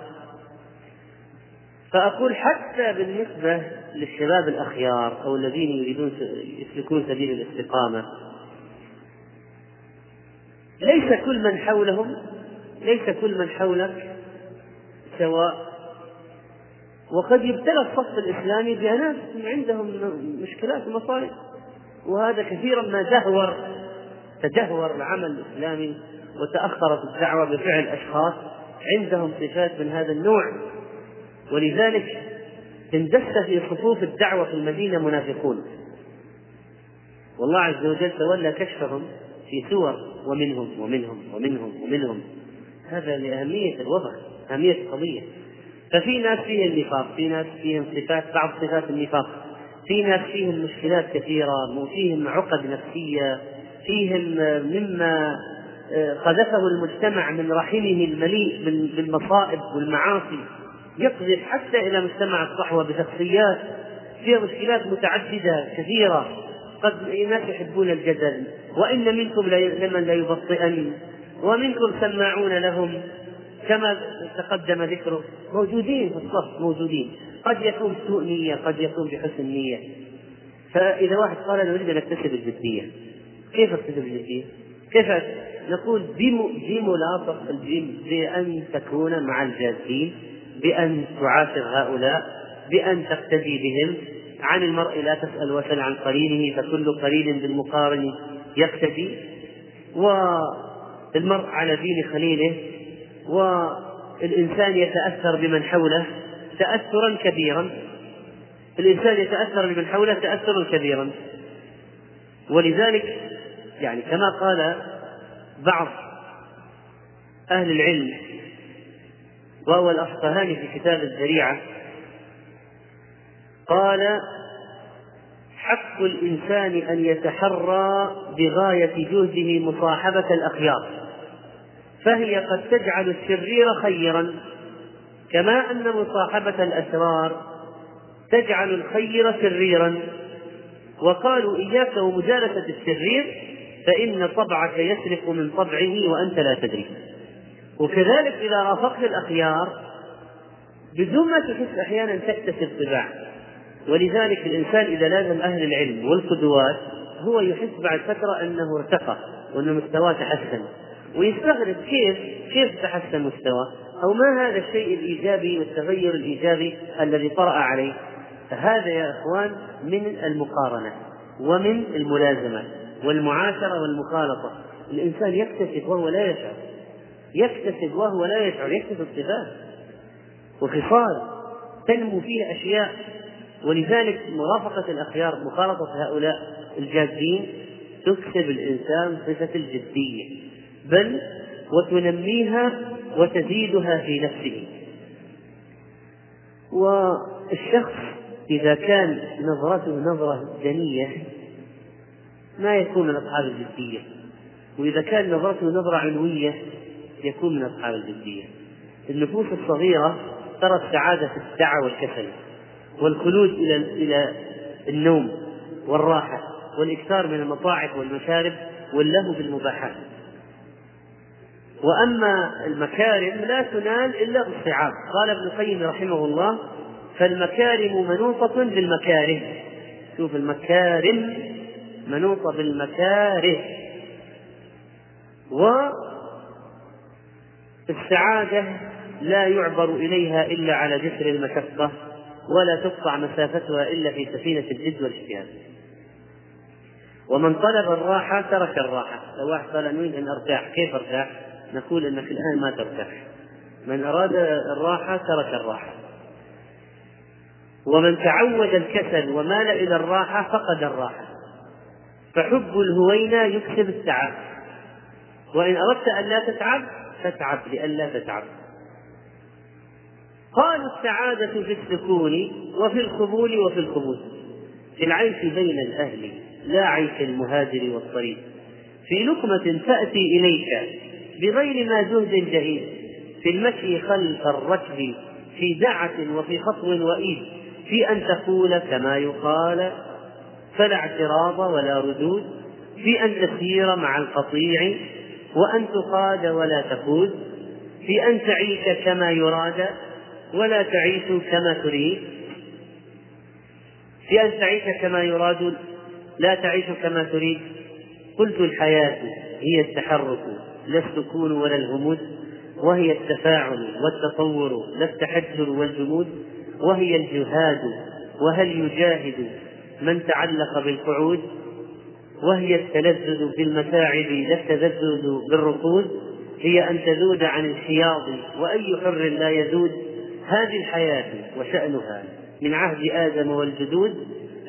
فأقول حتى بالنسبة للشباب الأخيار أو الذين يريدون يسلكون سبيل الاستقامة ليس كل من حولهم ليس كل من حولك سواء وقد يبتلى الصف الإسلامي بأناس عندهم مشكلات ومصائب. وهذا كثيرا ما دهور تدهور العمل الإسلامي وتأخرت الدعوة بفعل أشخاص عندهم صفات من هذا النوع. ولذلك اندس في صفوف الدعوة في المدينة منافقون. والله عز وجل تولى كشفهم في سور ومنهم ومنهم ومنهم ومنهم. هذا لأهمية الوضع أهمية القضية. ففي ناس فيهم النفاق في ناس فيهم صفات بعض صفات النفاق. في ناس فيهم مشكلات كثيرة وفيهم عقد نفسية فيهم مما آه، قذفه المجتمع من رحمه المليء بالمصائب والمعاصي. يقذف حتى إلى مجتمع الصحوة بشخصيات فيها مشكلات متعددة كثيرة. قد ناس يحبون الجدل وإن منكم لمن لا يبطئن ومنكم سماعون لهم. كما تقدم ذكره موجودين في الصف موجودين. قد يكون سوء نية قد يكون بحسن نية. فإذا واحد قال أنا أريد أن أكتسب الجدية كيف أكتسب الجدية؟ كيف نقول بملاصق بأن تكون مع الجادين بأن تعاشر هؤلاء بأن تقتدي بهم. عن المرء لا تسأل وسل عن قرينه فكل قرين بالمقارن يقتدي. والمرء على دين خليله والإنسان يتأثر بمن حوله تأثرا كبيرا. الإنسان يتأثر بمن حوله تأثرا كبيرا. ولذلك يعني كما قال بعض أهل العلم وهو الأصفهاني في كتاب الذريعة قال حق الإنسان أن يتحرى بغاية جهده مصاحبة الأخيار. فهي قد تجعل الشرير خيرا. كما أن مصاحبة الأشرار تجعل الخير شريرا وقالوا إياك ومجالسة الشرير فإن طبعك يسرق من طبعه وأنت لا تدري. وكذلك إذا رافقت الأخيار بدون ما تحس أحيانا تكتسب طباع. ولذلك الإنسان إذا لازم أهل العلم والقدوات هو يحس بعد فترة أنه ارتقى وأن مستواه تحسن. ويستغرب كيف كيف تحسن مستواه؟ أو ما هذا الشيء الإيجابي والتغير الإيجابي الذي طرأ عليه؟ فهذا يا إخوان من المقارنة ومن الملازمة والمعاشرة والمخالطة. الإنسان يكتسب وهو لا يشعر. يكتسب وهو لا يشعر يكتسب صفات وخصال تنمو فيه أشياء. ولذلك مرافقة الأخيار مخالطة هؤلاء الجادين تكسب الإنسان صفة الجدية. بل وتنميها وتزيدها في نفسه. والشخص إذا كان نظرته نظرة دنية ما يكون من أصحاب الجدية. وإذا كان نظرته نظرة علوية يكون من أصحاب الجدية. النفوس الصغيرة ترى السعادة في الدعة والكسل والخلود إلى إلى النوم والراحة والإكثار من المطاعم والمشارب واللهو بالمباحات. وأما المكارم لا تنال إلا بالصعاب. قال ابن القيم رحمه الله فالمكارم منوطة بالمكاره. شوف المكارم منوطة بالمكاره. والسعادة لا يعبر إليها إلا على جسر المشقة ولا تقطع مسافتها إلا في سفينة الجد والاجتهاد ومن طلب الراحة ترك الراحة. لو واحد قال أنا أريد أن أرتاح كيف أرتاح؟ نقول أنك الآن ما ترتاح. من أراد الراحة ترك الراحة. ومن تعود الكسل ومال إلى الراحة فقد الراحة. فحب الهوينة يكسب التعب. وإن أردت أن لا تتعب فاتعب لئلا تتعب. قالوا السعادة في السكون وفي القبول وفي القبول في العيش بين الأهل لا عيش المهاجر والطريق. في لقمة تأتي إليك. بغير ما زهد جهيد في المشي خلف الركب في دعة وفي خطو وإيد في أن تقول كما يقال فلا اعتراض ولا ردود في أن تسير مع القطيع وأن تقاد ولا تقود في أن تعيش كما يراد ولا تعيش كما تريد. في أن تعيش كما يراد لا تعيش كما تريد. قلت الحياة هي التحرك. لا السكون ولا الغموض وهي التفاعل والتطور لا التحجر والجمود وهي الجهاد وهل يجاهد من تعلق بالقعود وهي التلذذ بالمتاعب لا التذذذ بالركود هي أن تذود عن الحياض وأي حر لا يذود هذه الحياة وشأنها من عهد آدم والجدود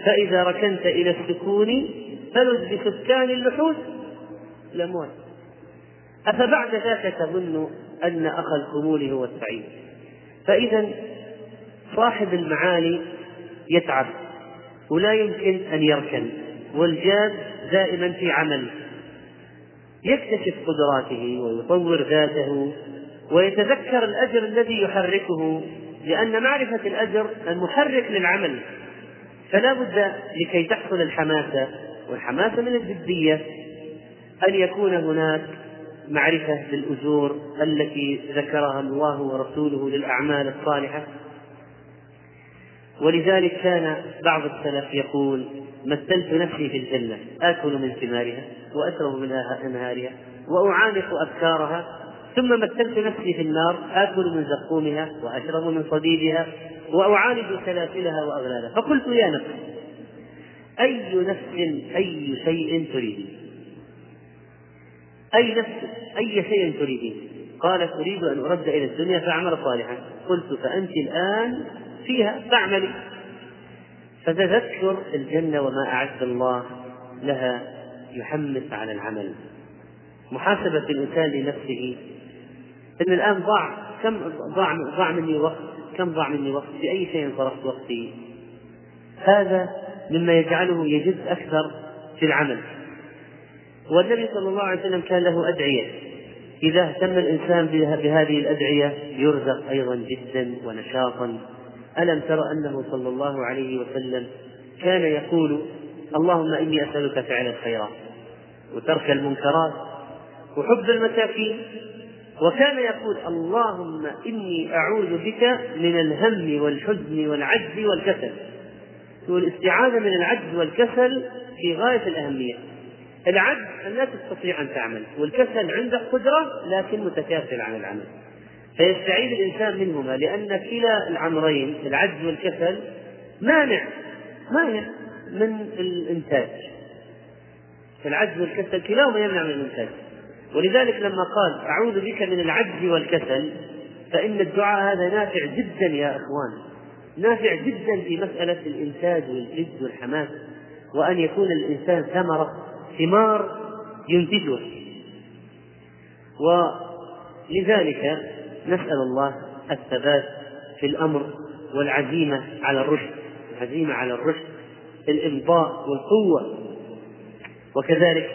فإذا ركنت إلى السكون فلذ بسكان اللحود الأموات أفبعد ذاك تظن أن أخا الخمول هو السعيد؟ فإذا صاحب المعالي يتعب ولا يمكن أن يركن والجاد دائما في عمل. يكتشف قدراته ويطور ذاته ويتذكر الأجر الذي يحركه لأن معرفة الأجر المحرك للعمل. فلا بد لكي تحصل الحماسة والحماسة من الجدية أن يكون هناك معرفة بالأجور التي ذكرها الله ورسوله للأعمال الصالحة. ولذلك كان بعض السلف يقول مثلت نفسي في الجنة آكل من ثمارها وأشرب من أنهارها وأعانق أبكارها ثم مثلت نفسي في النار آكل من زقومها وأشرب من صديدها وأعالج سلاسلها وأغلالها. فقلت يا نفس أي نفس أي شيء تريدين؟ أي نفس أي شيء تريدين قالت أريد أن أرد إلى الدنيا فأعمل صالحا. قلت فأنت الآن فيها فاعملي. فتذكر الجنة وما أعد الله لها يحمس على العمل. محاسبة الإنسان لنفسه. إن الآن ضاع كم ضاع ضاع مني وقت كم ضاع مني وقت؟ في أي شيء صرفت وقتي؟ هذا مما يجعله يجد أكثر في العمل. والنبي صلى الله عليه وسلم كان له أدعية. إذا اهتم الإنسان بهذه الأدعية يرزق أيضا جدا ونشاطا. ألم تر أنه صلى الله عليه وسلم كان يقول اللهم إني أسألك فعل الخيرات وترك المنكرات وحب المساكين. وكان يقول اللهم إني أعوذ بك من الهم والحزن والعجز والكسل. والإستعاذة من العجز والكسل في غاية الأهمية. العجز أن لا تستطيع أن تعمل والكسل عندك قدرة لكن متكاسل عن العمل. فيستعيذ الإنسان منهما لأن كلا الأمرين العجز والكسل مانع مانع من الإنتاج. العجز والكسل كلاهما يمنع من الإنتاج. ولذلك لما قال أعوذ بك من العجز والكسل فإن الدعاء هذا نافع جدا يا إخوان. نافع جدا في مسألة الإنتاج والجد والحماس وأن يكون الإنسان ثمرة ثمار ينتجها. ولذلك نسأل الله الثبات في الأمر والعزيمة على الرشد العزيمة على الرشد الإمضاء والقوة. وكذلك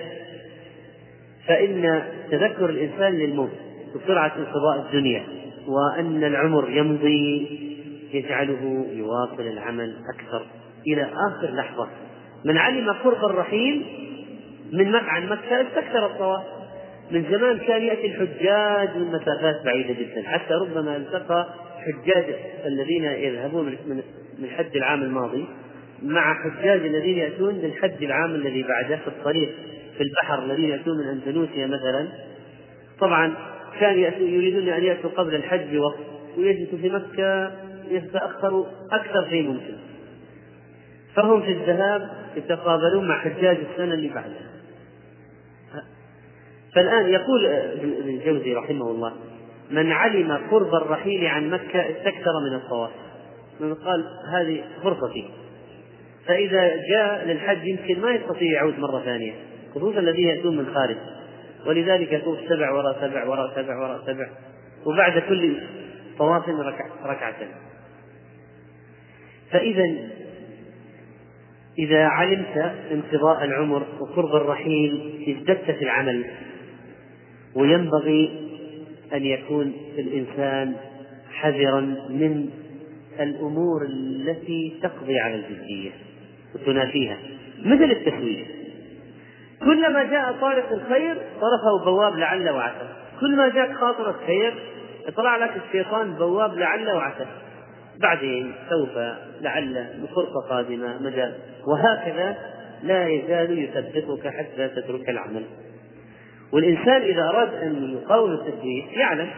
فإن تذكر الإنسان للموت وسرعة انقضاء الدنيا وأن العمر يمضي يجعله يواصل العمل أكثر إلى آخر لحظة. من علم قرب الرحيل من عن مكة استكثر الطواف. من زمان كان يأتي الحجاج من مسافات بعيدة جدا. حتى ربما التقى حجاج الذين يذهبون من من العام الماضي مع حجاج الذين يأتون من حد العام الذي بعده في الطريق في البحر. الذين يأتون من أندونيسيا مثلا. طبعا كان يريدون أن يأتوا قبل الحج بوقت ويجلسوا في مكة يتأخر أكثر شيء ممكن. فهم في الذهاب يتقابلون مع حجاج السنة اللي بعدها فالآن يقول ابن الجوزي رحمه الله من علم قرب الرحيل عن مكة استكثر من الطواف. من قال هذه فرصتي فإذا جاء للحج يمكن ما يستطيع يعود مرة ثانية خصوصا الذين يأتون من خارج. ولذلك يطوف سبع وراء سبع وراء سبع وراء سبع. وبعد كل طواف ركع ركعتين. فإذا إذا علمت انقضاء العمر وقرب الرحيل ازددت في العمل وينبغي أن يكون الإنسان حذرا من الأمور التي تقضي على الجدية وتنافيها مثل التسويف. كلما جاء طارق الخير طرفه بواب لعل وعسى كل ما جاء خاطر الخير يطلع لك الشيطان بواب لعل وعسى بعدين سوف لعل بفرصة قادمة مجال وهكذا لا يزال يثبتك حتى تترك العمل. والإنسان إذا أراد أن يقاوم التثبيت يعلم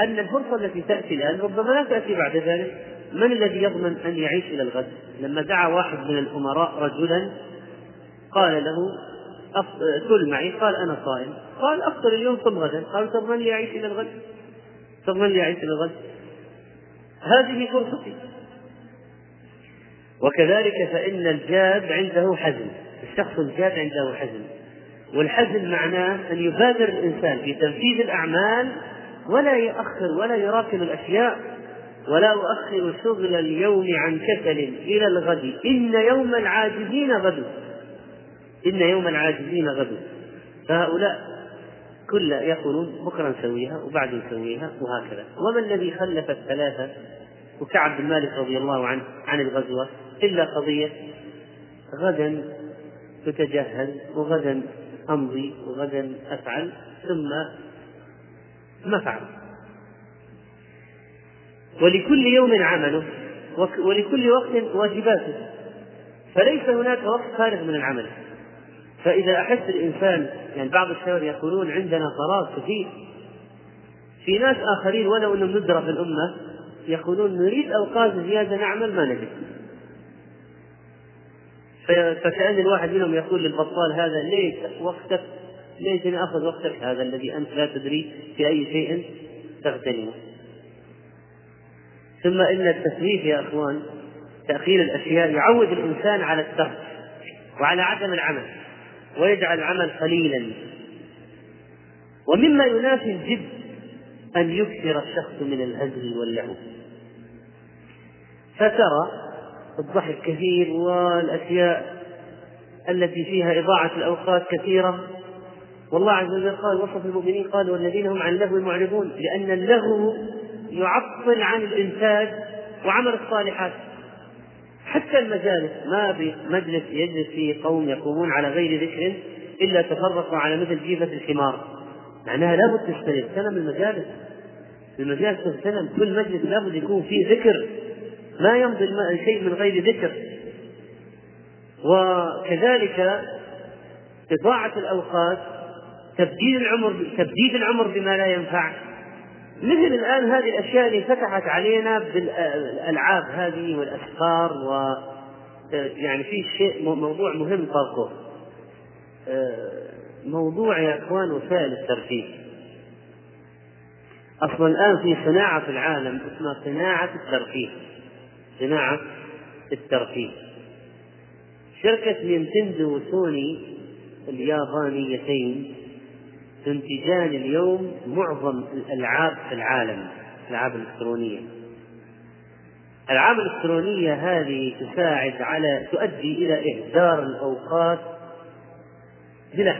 أن الفرصة التي تأتي الآن ربما لا تأتي بعد ذلك. من الذي يضمن أن يعيش إلى الغد؟ لما دعا واحد من الأمراء رجلا قال له كل معي. قال أنا صائم. قال أفطر اليوم ثم غدا. قال تضمن لي أعيش إلى الغد؟ تضمن لي أعيش إلى الغد. هذه فرصتي. وكذلك فإن الجاد عنده حزم. الشخص الجاد عنده حزم. والحزم معناه أن يبادر الإنسان في تنفيذ الأعمال ولا يؤخر ولا يراكم الأشياء ولا أؤخر شغل اليوم عن كسل إلى الغد. إن يوم العاجزين غد. إن يوم العاجزين غد. فهؤلاء كل يقولون بكرة نسويها وبعد نسويها وهكذا. وما الذي خلف الثلاثة وكعب بن مالك رضي الله عنه عن الغزوة إلا قضية غدا تتجهز وغدا أمضي وغدا أفعل ثم ما فعل. ولكل يوم عمله ولكل وقت واجباته. فليس هناك وقت فارغ من العمل. فإذا أحس الإنسان يعني بعض الشباب يقولون عندنا فراغ كثير. في ناس آخرين ولو أنهم ندرة في الأمة يقولون نريد أوقات زيادة نعمل ما نجد. فكأن الواحد منهم يقول للبطال هذا ليش وقتك ليش أخذ وقتك هذا الذي أنت لا تدري في أي شيء تغتنمه. ثم إن التسويف يا أخوان تأخير الأشياء يعود الإنسان على الترك وعلى عدم العمل ويجعل العمل قليلا. ومما ينافي الجد أن يكثر الشخص من الهزل واللهو فترى الضحك كثير والأشياء التي فيها إضاعة الأوقات كثيرة. والله عز وجل قال وصف المؤمنين قال والذين هم عن اللهو معرضون لأن اللهو يعطل عن الإنتاج وعمل الصالحات. حتى المجالس ما بمجلس يجلس فيه قوم يقومون على غير ذكر إلا تفرقوا على مثل جيفة الحمار. معناها لابد تستلم تغتنم المجالس المجالس تغتنم كل مجلس لابد يكون فيه ذكر. ما يمضي شيء من غير ذكر. وكذلك إضاعة الأوقات تبديل العمر تبديد العمر بما لا ينفع. مثل الآن هذه الأشياء اللي فتحت علينا بالألعاب هذه والأسفار و يعني في شيء موضوع مهم طرقه موضوع يا إخوان وسائل الترفيه. أصلا الآن في صناعة في العالم اسمها صناعة الترفيه. صناعة الترفيه. شركة نينتندو وسوني اليابانيتين تنتجان اليوم معظم الألعاب في العالم الألعاب الإلكترونية. الألعاب الإلكترونية هذه تساعد على تؤدي إلى إهدار الأوقات بلا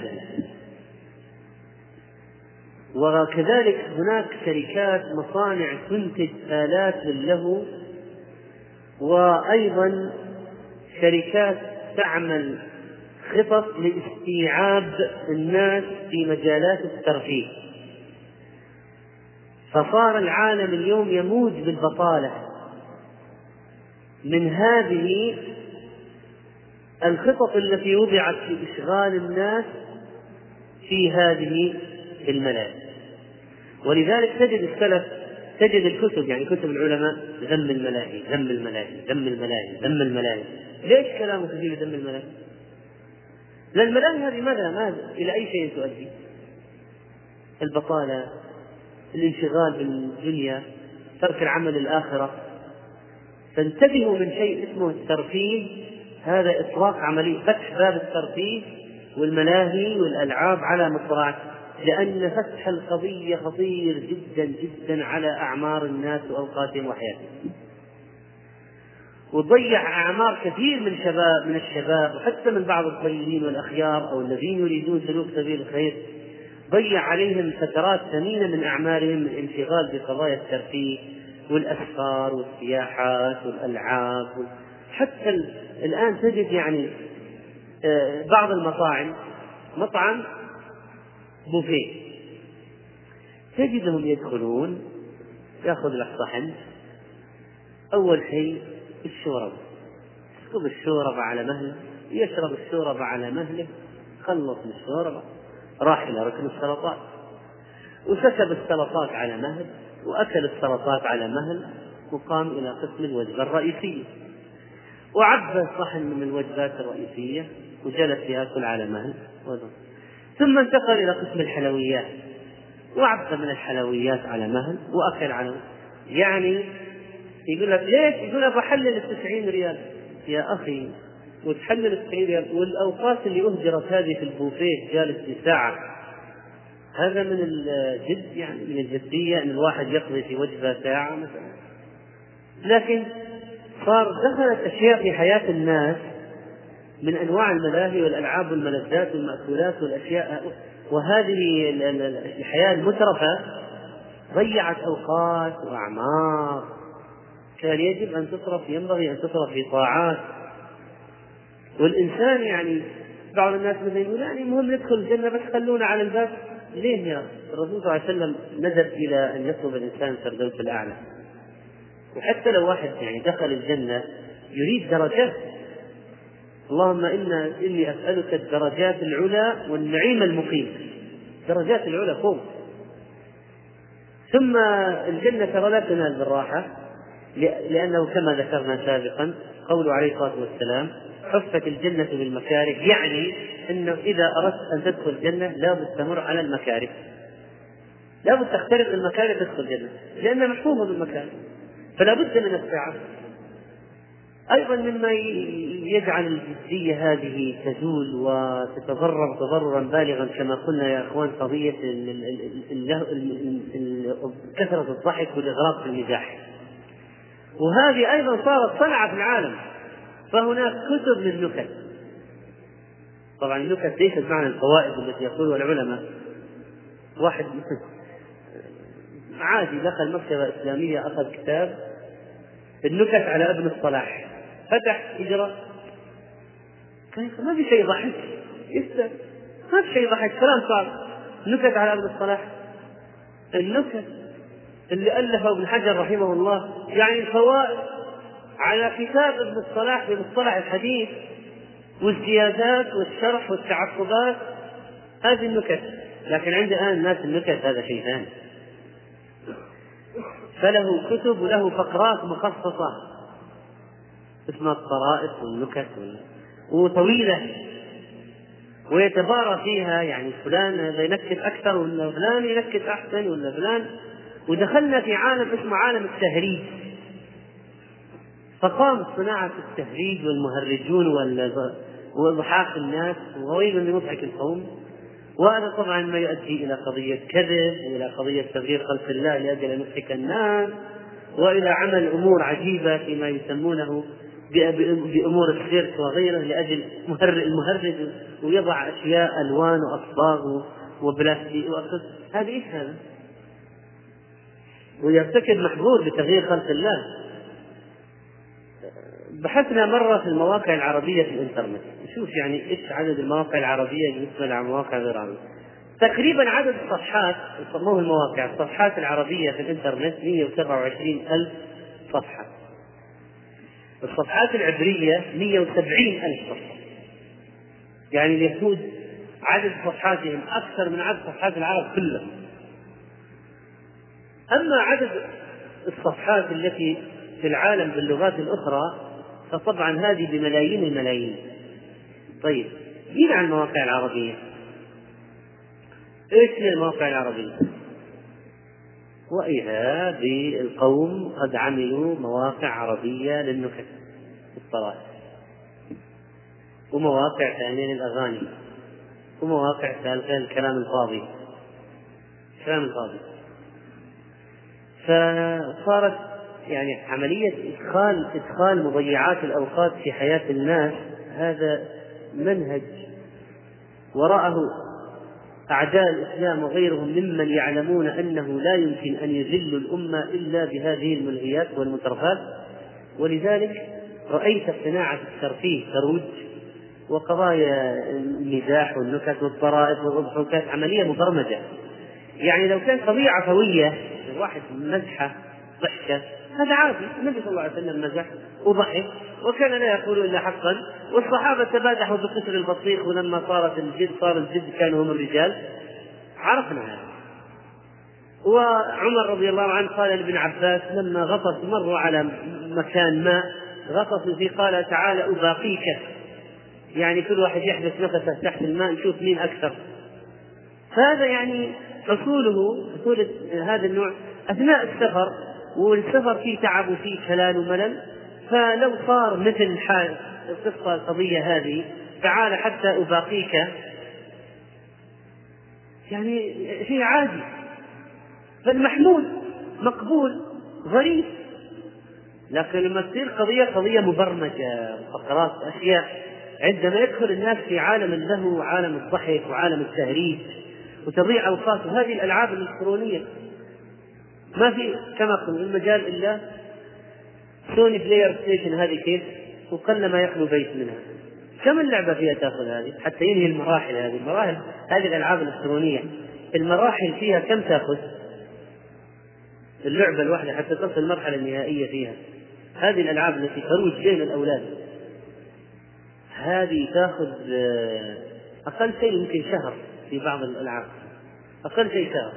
وكذلك هناك شركات مصانع تنتج آلات للهو وأيضا شركات تعمل خطط لاستيعاب الناس في مجالات الترفيه. فصار العالم اليوم يموج بالبطالة من هذه الخطط التي وضعت في إشغال الناس في هذه الملاهي ولذلك تجد السلف تجد الكتب يعني كتب العلماء ذم الملاهي ذم الملاهي ذم الملاهي ذم الملاهي ليش كلامه كثير ذم الملاهي؟ لأن الملاهي هذه ماذا؟ ماذا؟ إلى أي شيء تؤدي؟ البطالة الانشغال بالدنيا ترك العمل الآخرة. فانتبهوا من شيء اسمه الترفيه. هذا إطلاق عملية فتح باب الترفيه والملاهي والألعاب على مصراعك لأن فتح القضية خطير جدا جدا على أعمار الناس وأوقاتهم وحياتهم. وضيع أعمار كثير من شباب من الشباب وحتى من بعض الطيبين والأخيار أو الذين يريدون سلوك سبيل الخير ضيع عليهم فترات ثمينة من أعمارهم الانشغال بقضايا الترفيه والأسفار والسياحات والألعاب حتى الآن تجد يعني آه، بعض المطاعم مطعم بوفيه تجدهم يدخلون يأخذ لك صحن أول شيء الشوربة. يسكب الشوربة على مهله يشرب الشوربة على مهله خلص من الشوربة راح إلى ركن السلطات. وسكب السلطات على مهل وأكل السلطات على مهل وقام إلى قسم الوجبة الرئيسية. وعبى صحن من الوجبات الرئيسية وجلس يأكل على مهل. ثم انتقل إلى قسم الحلويات وعبى من الحلويات على مهل وأكل على. يعني يقول لك ليش؟ يقول لك بحلل التسعين ريال يا أخي وتحلل التسعين ريال والأوقات اللي أهدرت هذه في البوفيه جالس في ساعة هذا من الجد يعني من الجدية أن الواحد يقضي في وجبة ساعة مثلا لكن صار دخلت أشياء في حياة الناس من أنواع الملاهي والألعاب والملذات والمأكولات والأشياء. وهذه الحياة المترفة ضيعت أوقات وأعمار. كان يجب أن تصرف ينبغي أن تصرف في طاعات. والإنسان يعني بعض الناس مثلا يقول يعني المهم ندخل الجنة بس خلونا على الباب. ليه يا الرسول صلى الله عليه وسلم ندب إلى أن يطلب الإنسان الفردوس الأعلى؟ وحتى لو واحد يعني دخل الجنة يريد درجات اللهم إنا إني أسألك الدرجات العلى والنعيم المقيم. درجات العلى فوق ثم الجنة ترى لا تنال بالراحة لأنه كما ذكرنا سابقا قوله عليه الصلاة والسلام حفت الجنة بالمكاره يعني أنه إذا أردت أن تدخل الجنة لابد تمر على المكاره. لابد تخترق المكاره تدخل الجنة لأنها محفوظة بالمكاره فلا بد من السعة أيضا مما يجعل الجدية هذه تزول وتتضرر تضررا بالغا كما قلنا يا إخوان قضية كثرة الضحك والإغراق في المزاح وهذه أيضا صارت صنعة في العالم فهناك كتب للنكت. طبعا النكت ليست معنى الفوائد التي يقولها العلماء. واحد عادي دخل مكتبة إسلامية أخذ كتاب النكت على ابن الصلاح. فتح يقرا ما في شيء ضحك. يستر ما في شيء ضحك. كلام صعب نكت على ابن الصلاح. النكت اللي ألفه ابن حجر رحمه الله يعني الفوائد على كتاب ابن الصلاح في مصطلح الحديث والزيادات والشرح والتعقبات. هذه النكت. لكن عند الآن الناس النكت هذا شيء ثاني. فله كتب وله فقرات مخصصة. اسمها الطرائف والنكت وطويلة. ويتبارى فيها يعني فلان هذا ينكت أكثر ولا فلان ينكت أحسن ولا فلان. ودخلنا في عالم اسمه عالم التهريج. فقامت صناعة التهريج والمهرجون وضحاك الناس وويل لمضحك القوم. وهذا طبعا ما يؤدي إلى قضية كذب وإلى قضية تغيير خلق الله لأجل أن يضحك الناس وإلى عمل أمور عجيبة فيما يسمونه بأمور السيرك وغيره لأجل المهرج ويضع أشياء ألوان وأصباغ وبلاستيك هذه إيش هذا؟ ويرتكب محظور بتغيير خلق الله. بحثنا مرة في المواقع العربية في الإنترنت. نشوف يعني إيش عدد المواقع العربية بالنسبة للمواقع غير العربية تقريبا عدد الصفحات يسموه المواقع الصفحات العربية في الإنترنت 127 ألف صفحة. الصفحات العبرية 170 ألف صفحة. يعني اليهود عدد صفحاتهم أكثر من عدد صفحات العرب كلهم أما عدد الصفحات التي في العالم باللغات الأخرى فطبعا هذه بملايين الملايين. طيب مين على المواقع العربية؟ إيش هي المواقع العربية؟ وإذا بالقوم قد عملوا مواقع عربية للنكت الصلاة ومواقع ثانية للأغاني. ومواقع ثالثة للكلام الفاضي. الكلام الفاضي. فصارت يعني عملية إدخال إدخال مضيعات الأوقات في حياة الناس. هذا منهج وراءه أعداء الإسلام وغيرهم ممن يعلمون أنه لا يمكن أن يذلوا الأمة إلا بهذه الملهيات والمترفات ولذلك رأيت صناعة الترفيه تروج وقضايا المزاح والنكت والطرائف والأضحوكات عملية مبرمجة. يعني لو كان قضية عفوية واحد مزحة ضحكة هذا عادي. النبي صلى الله عليه وسلم مزح وضحك. وكان لا يقول إلا حقا. والصحابة تبادحوا بقشر البطيخ ولما صارت الجد صار الجد كانوا هم الرجال. عرفنا هذا. وعمر رضي الله عنه قال لابن عباس لما غطس مروا على مكان ماء غطسوا فيه قال تعالى أباقيك. يعني كل واحد يحبس نفسه تحت الماء يشوف مين أكثر. فهذا يعني حصوله حصول هذا النوع. أثناء السفر والسفر فيه تعب وفيه كلال وملل فلو صار مثل حال القصة القضية هذه تعال حتى أباقيك. يعني شيء عادي. فالمحمود مقبول ظريف لكن لما تصير قضية قضية مبرمجة فقرات أشياء عندما يدخل الناس في عالم له عالم الضحك وعالم التهريج وتضيع أوقاتهم هذه الألعاب الإلكترونية ما في كما قلنا المجال إلا Sony PlayStation هذه كيف؟ وقل ما يخلو بيت منها. كم اللعبة فيها تأخذ هذه؟ حتى ينهي المراحل هذه. المراحل هذه الألعاب الإلكترونية. المراحل فيها كم تأخذ؟ اللعبة الواحدة حتى تصل المرحلة النهائية فيها. هذه الألعاب التي تروج بين الأولاد. هذه تأخذ آه، أقل شيء يمكن شهر في بعض الألعاب. أقل شيء شهر.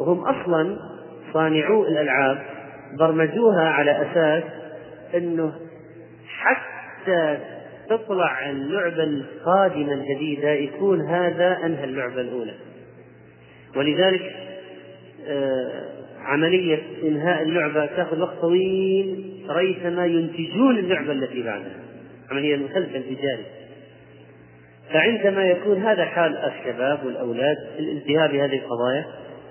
وهم أصلا صانعو الألعاب برمجوها على أساس أنه حتى تطلع اللعبة القادمة الجديدة يكون هذا أنهى اللعبة الأولى. ولذلك آه، عملية إنهاء اللعبة تأخذ وقت طويل ريثما ينتجون اللعبة التي بعدها. عملية المسلسل تجاري. فعندما يكون هذا حال الشباب والأولاد الانتهاء بهذه القضايا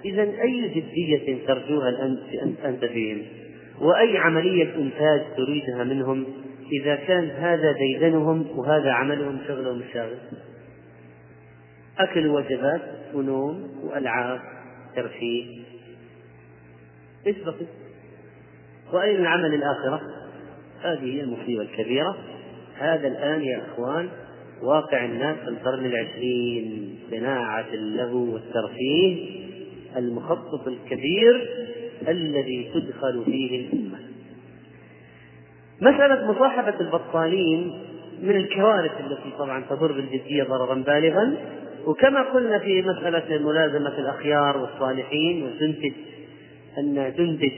إذا أي جدية ترجوها أنت فيهم؟ وأي عملية إنتاج تريدها منهم؟ إذا كان هذا ديدنهم وهذا عملهم شغلهم الشاغل أكل وجبات ونوم وألعاب ترفيه. إيش بقي؟ وأين العمل الآخرة؟ هذه هي المصيبة الكبيرة. هذا الآن يا إخوان واقع الناس في القرن العشرين. صناعة اللهو والترفيه. المخطط الكبير الذي تدخل فيه الأمة. مسألة مصاحبة البطالين من الكوارث التي طبعا تضر بالجدية ضررا بالغا. وكما قلنا في مسألة ملازمة الأخيار والصالحين وتنتج أن تنتج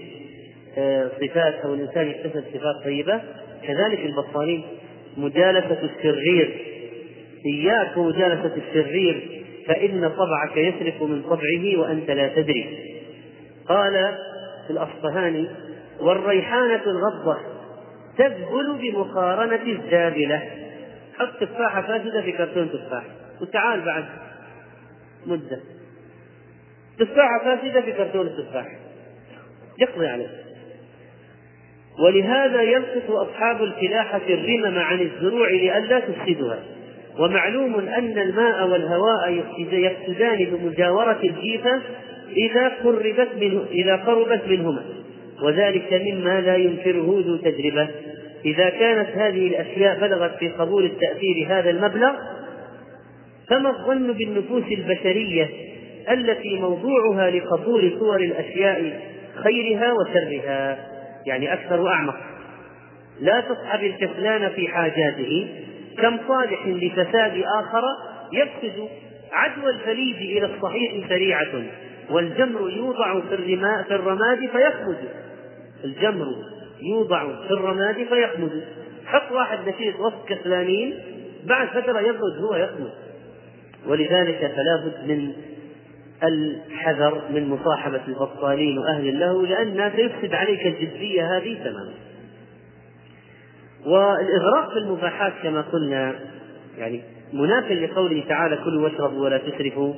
آه، صفات أو الإنسان يكتسب صفات طيبة كذلك البطالين مجالسة الشرير. إياك ومجالسة الشرير فإن طبعك يسرق من طبعه وأنت لا تدري. قال الأصفهاني والريحانة الغضة تذبل بمقارنة الزابلة. حط تفاحة فاسدة في كرتون تفاح. وتعال بعد. مدة. تفاحة فاسدة في كرتون التفاح يقضي عليه ولهذا يلقط أصحاب الفلاحة الرمم عن الزروع لئلا تفسدها ومعلوم أن الماء والهواء يفسدان بمجاورة الجيفة إذا قربت منه إذا قربت منهما. وذلك مما لا ينكره ذو تجربة. إذا كانت هذه الأشياء بلغت في قبول التأثير هذا المبلغ فما الظن بالنفوس البشرية التي موضوعها لقبول صور الأشياء خيرها وشرها؟ يعني أكثر وأعمق لا تصحب الكسلان في حاجاته. كم صالح لفساد آخر يفسد عدوى الفليج إلى الصحيح سريعة والجمر يوضع في الرماد فيخمد. الجمر يوضع في الرماد فيخمد. حط واحد نشيط وسط كسلانين بعد فترة يبرد هو يخمد. ولذلك فلا بد من الحذر من مصاحبة البطالين وأهل الله لأنها سيفسد عليك الجدية هذه تماما. والإغراق في المباحات كما قلنا يعني مناف لقوله تعالى كلوا واشربوا ولا تسرفوا.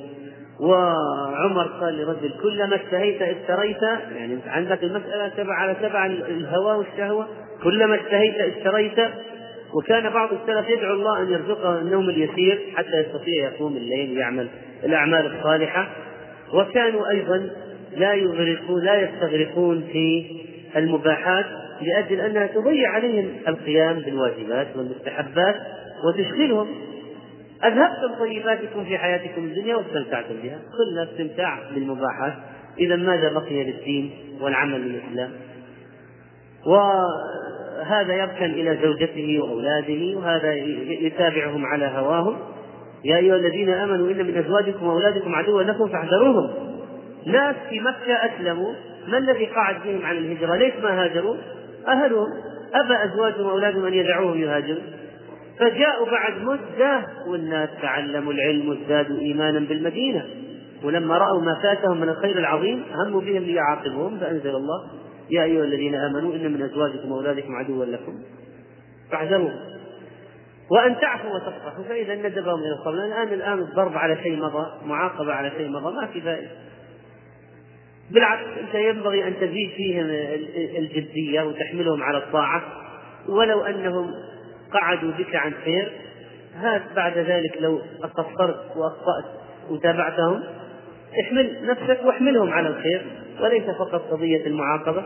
وعمر قال لرجل كلما اشتهيت اشتريت. يعني عندك المسألة تبع على تبع الهوى والشهوة. كلما اشتهيت اشتريت. وكان بعض السلف يدعو الله أن يرزقه النوم اليسير حتى يستطيع يقوم الليل ويعمل الأعمال الصالحة. وكانوا أيضا لا يغرقون لا يستغرقون في المباحات. لأجل أنها تضيع عليهم القيام بالواجبات والمستحبات وتشغلهم أذهبتم طيباتكم في حياتكم الدنيا واستمتعتم بها. كلنا استمتاع بالمباحات. إذا ماذا بقي للدين والعمل للإسلام؟ وهذا يركن إلى زوجته وأولاده وهذا يتابعهم على هواهم. يا أيها الذين آمنوا إن من أزواجكم وأولادكم عدوا لكم فاحذروهم. ناس في مكة أسلموا. ما الذي قعد بهم عن الهجرة؟ ليش ما هاجروا؟ أهلهم أبى أزواجهم وأولادهم أن يدعوهم يهاجروا فجاءوا بعد مدة والناس تعلموا العلم وازدادوا إيمانا بالمدينة. ولما رأوا ما فاتهم من الخير العظيم هموا بهم ليعاقبهم فأنزل الله يا أيها الذين آمنوا إن من أزواجكم وأولادكم عدوا لكم فاحذروهم وأن تعفوا وتصفحوا فإذا ندبهم إلى الصبر الآن الآن الضرب على شيء مضى معاقبة على شيء مضى ما في فائدة. بالعكس أنت ينبغي أن تزيد فيهم الجدية وتحملهم على الطاعة. ولو أنهم قعدوا بك عن خير هات بعد ذلك لو قصرت وأخطأت وتابعتهم احمل نفسك واحملهم على الخير وليس فقط قضية المعاقبة.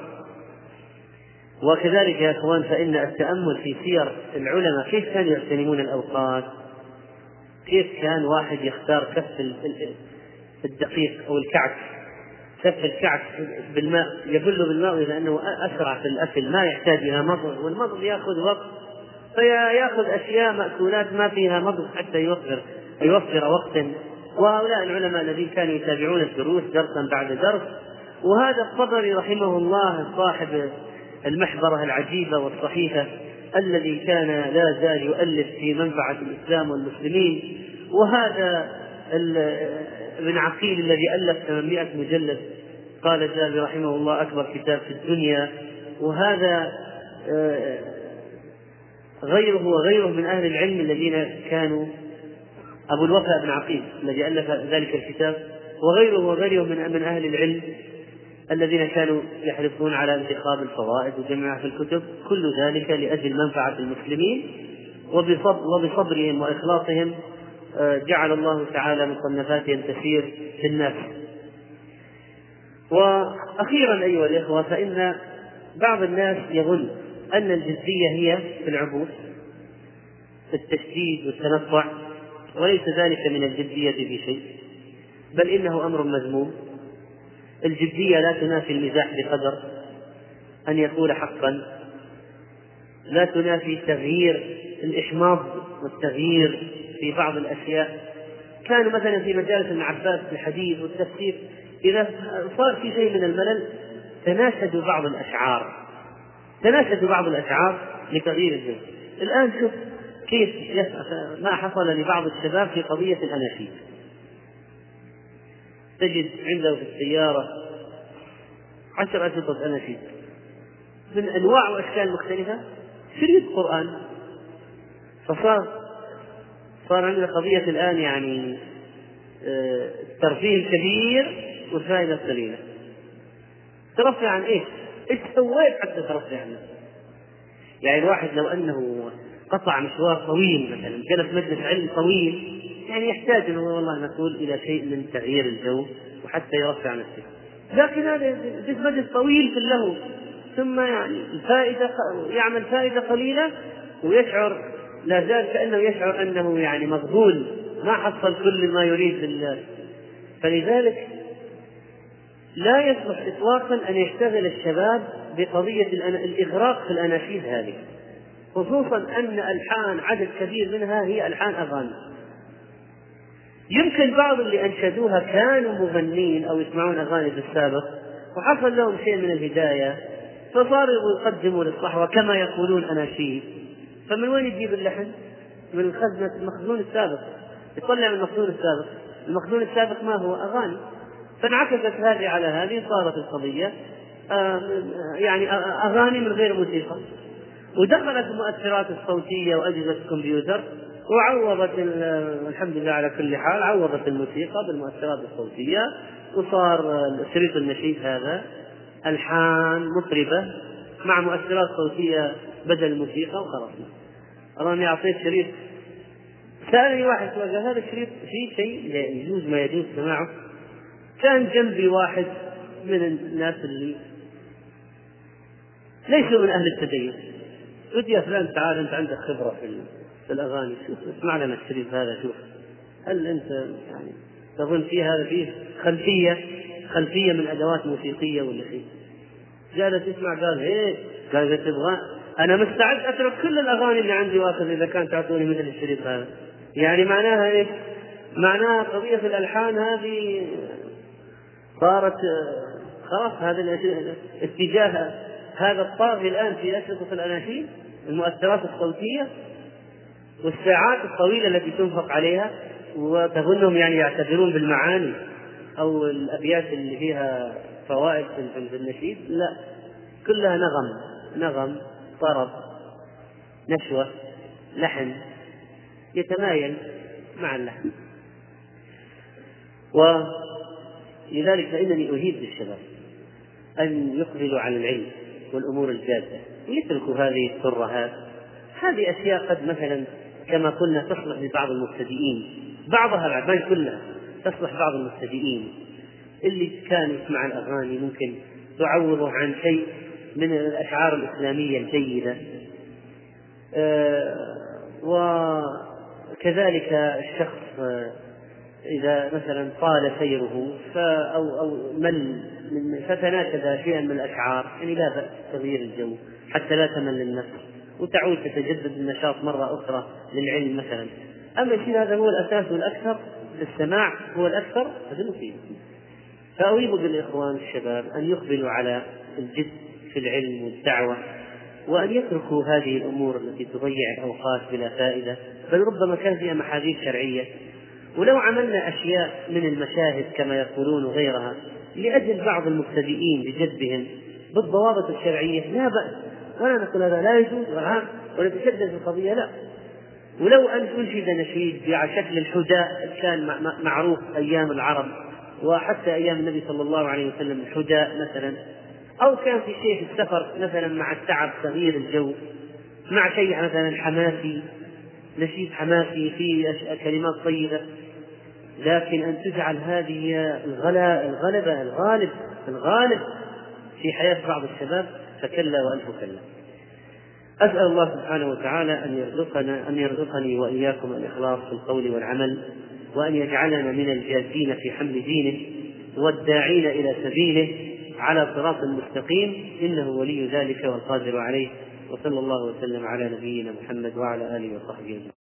وكذلك يا إخوان فإن التأمل في سير العلماء كيف كانوا يغتنمون الأوقات؟ كيف كان واحد يختار كف الدقيق أو الكعك؟ كف الكعك بالماء يبل بالماء لأنه أسرع في الأكل ما يحتاج إلى مضغ والمضغ يأخذ وقت فيأخذ أشياء مأكولات ما فيها مضغ حتى يوفر يوفر وقت. وهؤلاء العلماء الذين كانوا يتابعون الدروس درسا بعد درس. وهذا الطبري رحمه الله صاحب المحبرة العجيبة والصحيحة الذي كان لا زال يؤلف في منفعة الإسلام والمسلمين. وهذا ابن عقيل الذي ألف 800 مجلد. قال جابر رحمه الله أكبر كتاب في الدنيا. وهذا آه، غيره وغيره من أهل العلم الذين كانوا أبو الوفاء بن عقيل الذي ألف ذلك الكتاب وغيره وغيره من من أهل العلم الذين كانوا يحرصون على انتخاب الفوائد وجمعها في الكتب كل ذلك لأجل منفعة المسلمين وبصبرهم وإخلاصهم جعل الله تعالى مصنفاتهم تسير في الناس وأخيرا أيها الإخوة فإن بعض الناس يظن أن الجدية هي في العبوس في التشديد والتنطع وليس ذلك من الجدية في شيء بل إنه أمر مذموم. الجدية لا تنافي المزاح بقدر أن يقول حقا لا تنافي تغيير الإحماض والتغيير في بعض الأشياء. كانوا مثلا في مجالس ابن عباس في الحديث والتفسير إذا صار في شيء من الملل تناشدوا بعض الأشعار. تناشدوا بعض الأشعار لتغيير الجو. الآن شوف كيف ما حصل لبعض الشباب في قضية الأناشيد. تجد عنده في السيارة عشر أشرطة أناشيد. من أنواع وأشكال مختلفة. شريط قرآن. فصار صار عندنا قضية الآن يعني الترفيه آه، الكبير والفائدة القليلة ترفع عن إيش؟ إيش سويت حتى ترفع عنه؟ يعني الواحد لو أنه قطع مشوار طويل مثلا جلس مجلس علم طويل يعني يحتاج إنه والله نقول إلى شيء من تغيير الجو وحتى يرفع عن نفسه لكن هذا مجلس طويل في اللهو ثم يعني الفائدة يعمل فائدة قليلة ويشعر لا زال كأنه يشعر أنه يعني مقبول ما حصل كل ما يريد فلذلك لا يصلح إطلاقا أن يشتغل الشباب بقضية الإغراق في الأناشيد هذه. خصوصا أن ألحان عدد كبير منها هي ألحان أغاني يمكن بعض اللي أنشدوها كانوا مغنين أو يسمعون أغاني في السابق وحصل لهم شيء من الهداية فصاروا يقدموا للصحوة كما يقولون أناشيد. فمن وين يجيب اللحن؟ من خزنة المخزون السابق. يطلع من المخزون السابق. المخزون السابق ما هو؟ أغاني. فانعكست هذه على هذه صارت القضية يعني أغاني من غير موسيقى. ودخلت المؤثرات الصوتية وأجهزة الكمبيوتر وعوضت الحمد لله على كل حال عوضت الموسيقى بالمؤثرات الصوتية وصار شريط النشيد هذا ألحان مطربة مع مؤثرات صوتية بدل الموسيقى وخلاص. أراني أعطيت شريط. سألني واحد قال هذا الشريط فيه شيء يجوز ما يجوز سماعه. كان جنبي واحد من الناس اللي ليسوا من أهل التدين. قلت يا فلان تعال أنت عندك خبرة في, في الأغاني. شوف اسمع لنا الشريط هذا شوف. هل أنت يعني تظن فيه هذا فيه خلفية؟ خلفية من أدوات موسيقية ولا شيء؟ جالس يسمع قال إيه قال إذا تبغى أنا مستعد أترك كل الأغاني اللي عندي وآخذ إذا كان تعطوني مثل الشريط هذا. يعني معناها إيش؟ معناها قضية الألحان هذه صارت خلاص هذا الاتجاه هذا الطاغي الآن في أشرطة الأناشيد المؤثرات الصوتية والساعات الطويلة التي تنفق عليها وتظنهم يعني يعتبرون بالمعاني أو الأبيات اللي فيها فوائد في النشيد. لا كلها نغم نغم. طرب نشوة لحن يتمايل مع اللحن ولذلك فإنني أهيب للشباب أن يقبلوا على العلم والأمور الجادة ويتركوا هذه الترهات هذه. أشياء قد مثلا كما قلنا تصلح لبعض المبتدئين بعضها بعد ما كلها تصلح بعض المبتدئين. اللي كان يسمع الأغاني ممكن تعوضه عن شيء من الأشعار الإسلامية الجيدة. آه، وكذلك الشخص إذا مثلا طال سيره أو أو مل فتناشد شيئا من الأشعار يعني لا بأس تغيير الجو حتى لا تمل النفس وتعود تتجدد النشاط مرة أخرى للعلم مثلا. أما الشيء هذا هو الأساس والأكثر في السماع هو الأكثر هذا مفيد. فأريد بالإخوان الشباب أن يقبلوا على الجد في العلم والدعوة وأن يتركوا هذه الأمور التي تضيع الأوقات بلا فائدة بل ربما كان فيها محاذير شرعية. ولو عملنا أشياء من المشاهد كما يقولون وغيرها لأجل بعض المبتدئين بجدهم بالضوابط الشرعية لا بأس. ولا نقول هذا لا يجوز ونتشدد في القضية لا. ولو أن أنشد نشيد على شكل الحداء كان معروف أيام العرب وحتى أيام النبي صلى الله عليه وسلم الحداء مثلا أو كان في شيء في السفر مثلا مع التعب تغيير الجو مع شيء مثلا حماسي نشيد حماسي فيه كلمات طيبة. لكن أن تجعل هذه الغلبة الغالب الغالب في حياة بعض الشباب فكلا وألف كلا. أسأل الله سبحانه وتعالى أن يرزقنا أن يرزقني وإياكم الإخلاص في القول والعمل وأن يجعلنا من الجادين في حمل دينه والداعين إلى سبيله. على صراط مستقيم إنه ولي ذلك والقادر عليه وصلى الله وسلم على نبينا محمد وعلى آله وصحبه أجمعين.